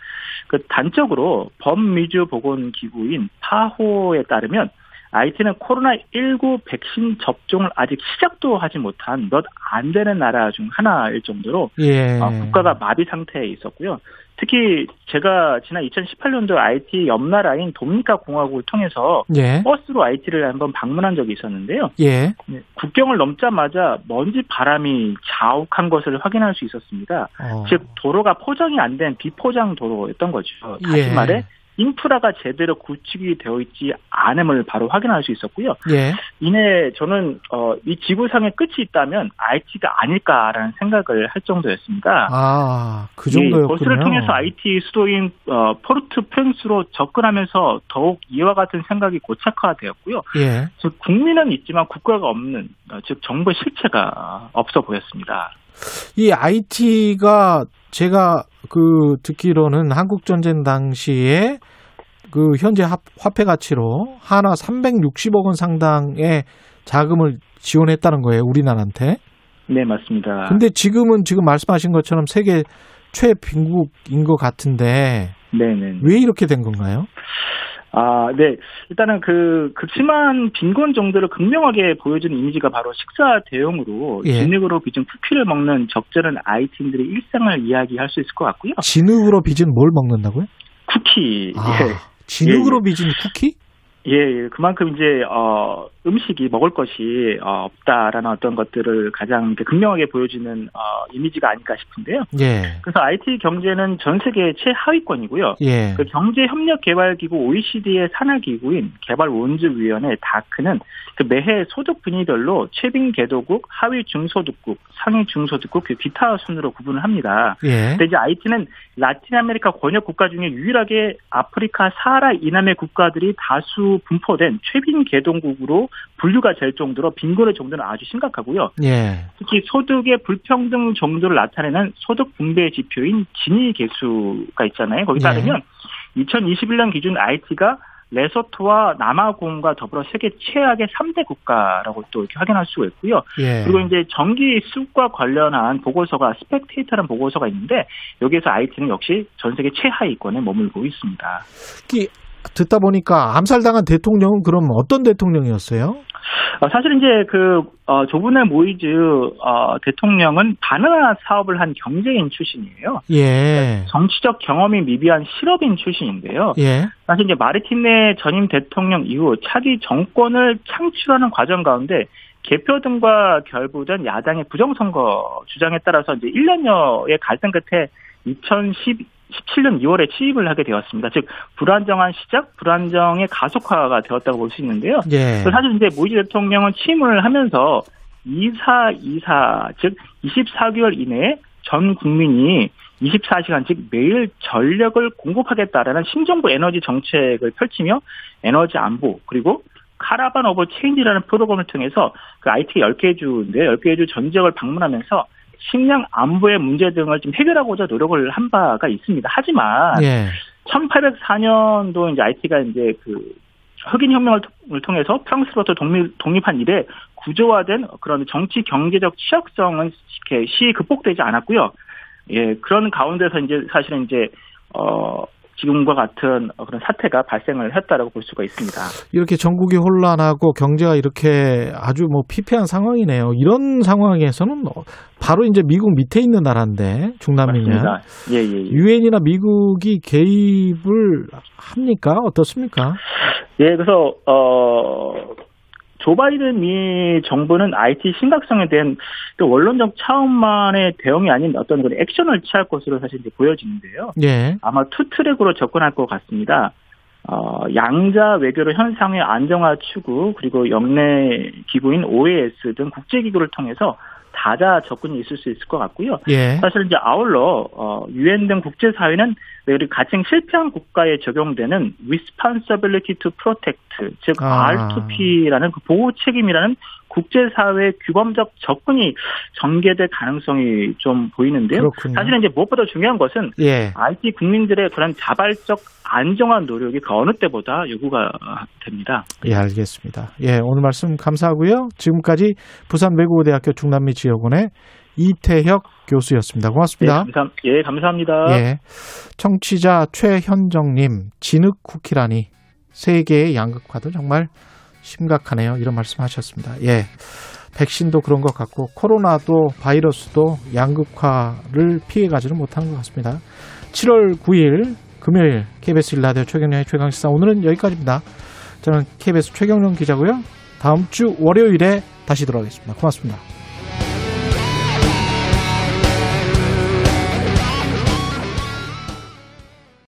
그 단적으로 범미주 보건기구인 파호에 따르면 IT는 코로나19 백신 접종을 아직 시작도 하지 못한 몇 안 되는 나라 중 하나일 정도로 예. 어, 국가가 마비 상태에 있었고요. 특히 제가 지난 2018년도 IT 옆 나라인 도미니카 공화국을 통해서 예. 버스로 IT를 한번 방문한 적이 있었는데요. 예. 네, 국경을 넘자마자 먼지 바람이 자욱한 것을 확인할 수 있었습니다. 어. 즉 도로가 포장이 안 된 비포장 도로였던 거죠. 다시 예. 말해 인프라가 제대로 구축이 되어 있지 않음을 바로 확인할 수 있었고요. 예. 이내 저는 어, 이 지구상의 끝이 있다면 IT가 아닐까라는 생각을 할 정도였습니다. 아, 그 예, 정도였군요. 버스를 통해서 IT 수도인 어, 포르트 프랑스로 접근하면서 더욱 이와 같은 생각이 고착화되었고요. 예. 즉 국민은 있지만 국가가 없는 어, 즉 정부의 실체가 없어 보였습니다. 이 IT가 제가 그 듣기로는 한국 전쟁 당시에 그 현재 합- 화폐 가치로 하나 360억 원 상당의 자금을 지원했다는 거예요, 우리나라한테. 네 맞습니다. 근데 지금은 지금 말씀하신 것처럼 세계 최빈국인 것 같은데 네네. 왜 이렇게 된 건가요? 아, 네. 일단은 그 극심한 빈곤 정도를 극명하게 보여주는 이미지가 바로 식사 대용으로 예. 진흙으로 빚은 쿠키를 먹는 적절한 아이팀들의 일상을 이야기할 수 있을 것 같고요. 진흙으로 빚은 뭘 먹는다고요? 쿠키. 아, 예. 진흙으로 예, 빚은 쿠키? 예, 예. 그만큼 이제 어 음식이 먹을 것이 어, 없다라는 어떤 것들을 가장 극명하게 보여주는 어 이미지가 아닐까 싶은데요. 예. 그래서 IT 경제는 전 세계 최하위권이고요. 예. 그 경제협력개발기구 OECD의 산하기구인 개발원주위원회 다크는 그 매해 소득 분위별로 최빈 개도국, 하위 중소득국, 상위 중소득국, 그 기타 순으로 구분을 합니다. 예. 근데 이제 IT는 라틴 아메리카 권역 국가 중에 유일하게 아프리카 사하라 이남의 국가들이 다수 분포된 최빈 개도국으로 분류가 될 정도로 빈곤의 정도는 아주 심각하고요. 예. 특히 소득의 불평등 정도를 나타내는 소득 분배 지표인 지니 계수가 있잖아요. 거기 네. 따르면 2021년 기준 아이티가 레소토와 남아공과 더불어 세계 최악의 3대 국가라고 또 이렇게 확인할 수가 있고요. 예. 그리고 이제 전기 수급과 관련한 보고서가 Spectator라는 보고서가 있는데 여기에서 IT는 역시 전 세계 최하위권에 머물고 있습니다. 듣다 보니까 암살당한 대통령은 그럼 어떤 대통령이었어요? 어, 사실 이제 그 어, 조분의 모이즈 어, 대통령은 바나나 사업을 한 경제인 출신이에요. 예. 정치적 경험이 미비한 실업인 출신인데요. 예. 사실 이제 마르티네 전임 대통령 이후 차기 정권을 창출하는 과정 가운데 개표 등과 결부된 야당의 부정선거 주장에 따라서 이제 1년여의 갈등 끝에 2017년 2월에 취임을 하게 되었습니다. 즉 불안정한 시작, 불안정의 가속화가 되었다고 볼 수 있는데요. 예. 사실 이제 모이즈 대통령은 취임을 하면서 2424, 즉 24개월 이내에 전 국민이 24시간 즉 매일 전력을 공급하겠다라는 신정부 에너지 정책을 펼치며 에너지 안보 그리고 Caravan of Change라는 프로그램을 통해서 그 아이티 10개 주인데 10개 주 전 지역을 방문하면서 식량 안보의 문제 등을 좀 해결하고자 노력을 한 바가 있습니다. 하지만 예. 1804년도 이제 IT가 이제 그 흑인 혁명을 통해서 프랑스로부터 독립, 독립한 이래 구조화된 그런 정치 경제적 취약성은 이렇게 시 극복되지 않았고요. 예, 그런 가운데서 이제 사실은 이제 어 지금과 같은 그런 사태가 발생을 했다라고 볼 수가 있습니다. 이렇게 전국이 혼란하고 경제가 이렇게 아주 뭐 피폐한 상황이네요. 이런 상황에서는 바로 이제 미국 밑에 있는 나라인데 중남미면 맞습니다. 예, 예, 예. 유엔이나 미국이 개입을 합니까? 어떻습니까? 예, 그래서 어. 조 바이든 미 정부는 아이티 심각성에 대한 그 원론적 차원만의 대응이 아닌 어떤 그런 액션을 취할 것으로 사실 이제 보여지는데요. 예. 아마 two track으로 접근할 것 같습니다. 어, 양자 외교로 현상의 안정화 추구 그리고 역내 기구인 OAS 등 국제기구를 통해서 다자 접근이 있을 수 있을 것 같고요. 예. 사실 이제 아울러 어, 유엔 등 국제사회는 우리 가칭 실패한 국가에 적용되는 responsibility to protect 즉 아. R2P라는 그 보호 책임이라는 국제사회 규범적 접근이 전개될 가능성이 좀 보이는데요. 그렇군요. 사실은 이제 무엇보다 중요한 것은 예. IT 국민들의 그런 자발적 안정한 노력이 그 어느 때보다 요구가 됩니다. 예, 알겠습니다. 예, 오늘 말씀 감사하고요. 지금까지 부산 외국어대학교 중남미 지역원의 이태혁 교수였습니다. 고맙습니다. 예, 감사, 예, 감사합니다. 예. 청취자 최현정님, 진흙 쿠키라니 세계의 양극화도 정말 심각하네요. 이런 말씀 하셨습니다. 예. 백신도 그런 것 같고, 코로나도 바이러스도 양극화를 피해가지는 못하는 것 같습니다. 7월 9일 금요일 KBS 일라디오 최경련의 최강시사 오늘은 여기까지입니다. 저는 KBS 최경련 기자고요. 다음 주 월요일에 다시 돌아오겠습니다. 고맙습니다.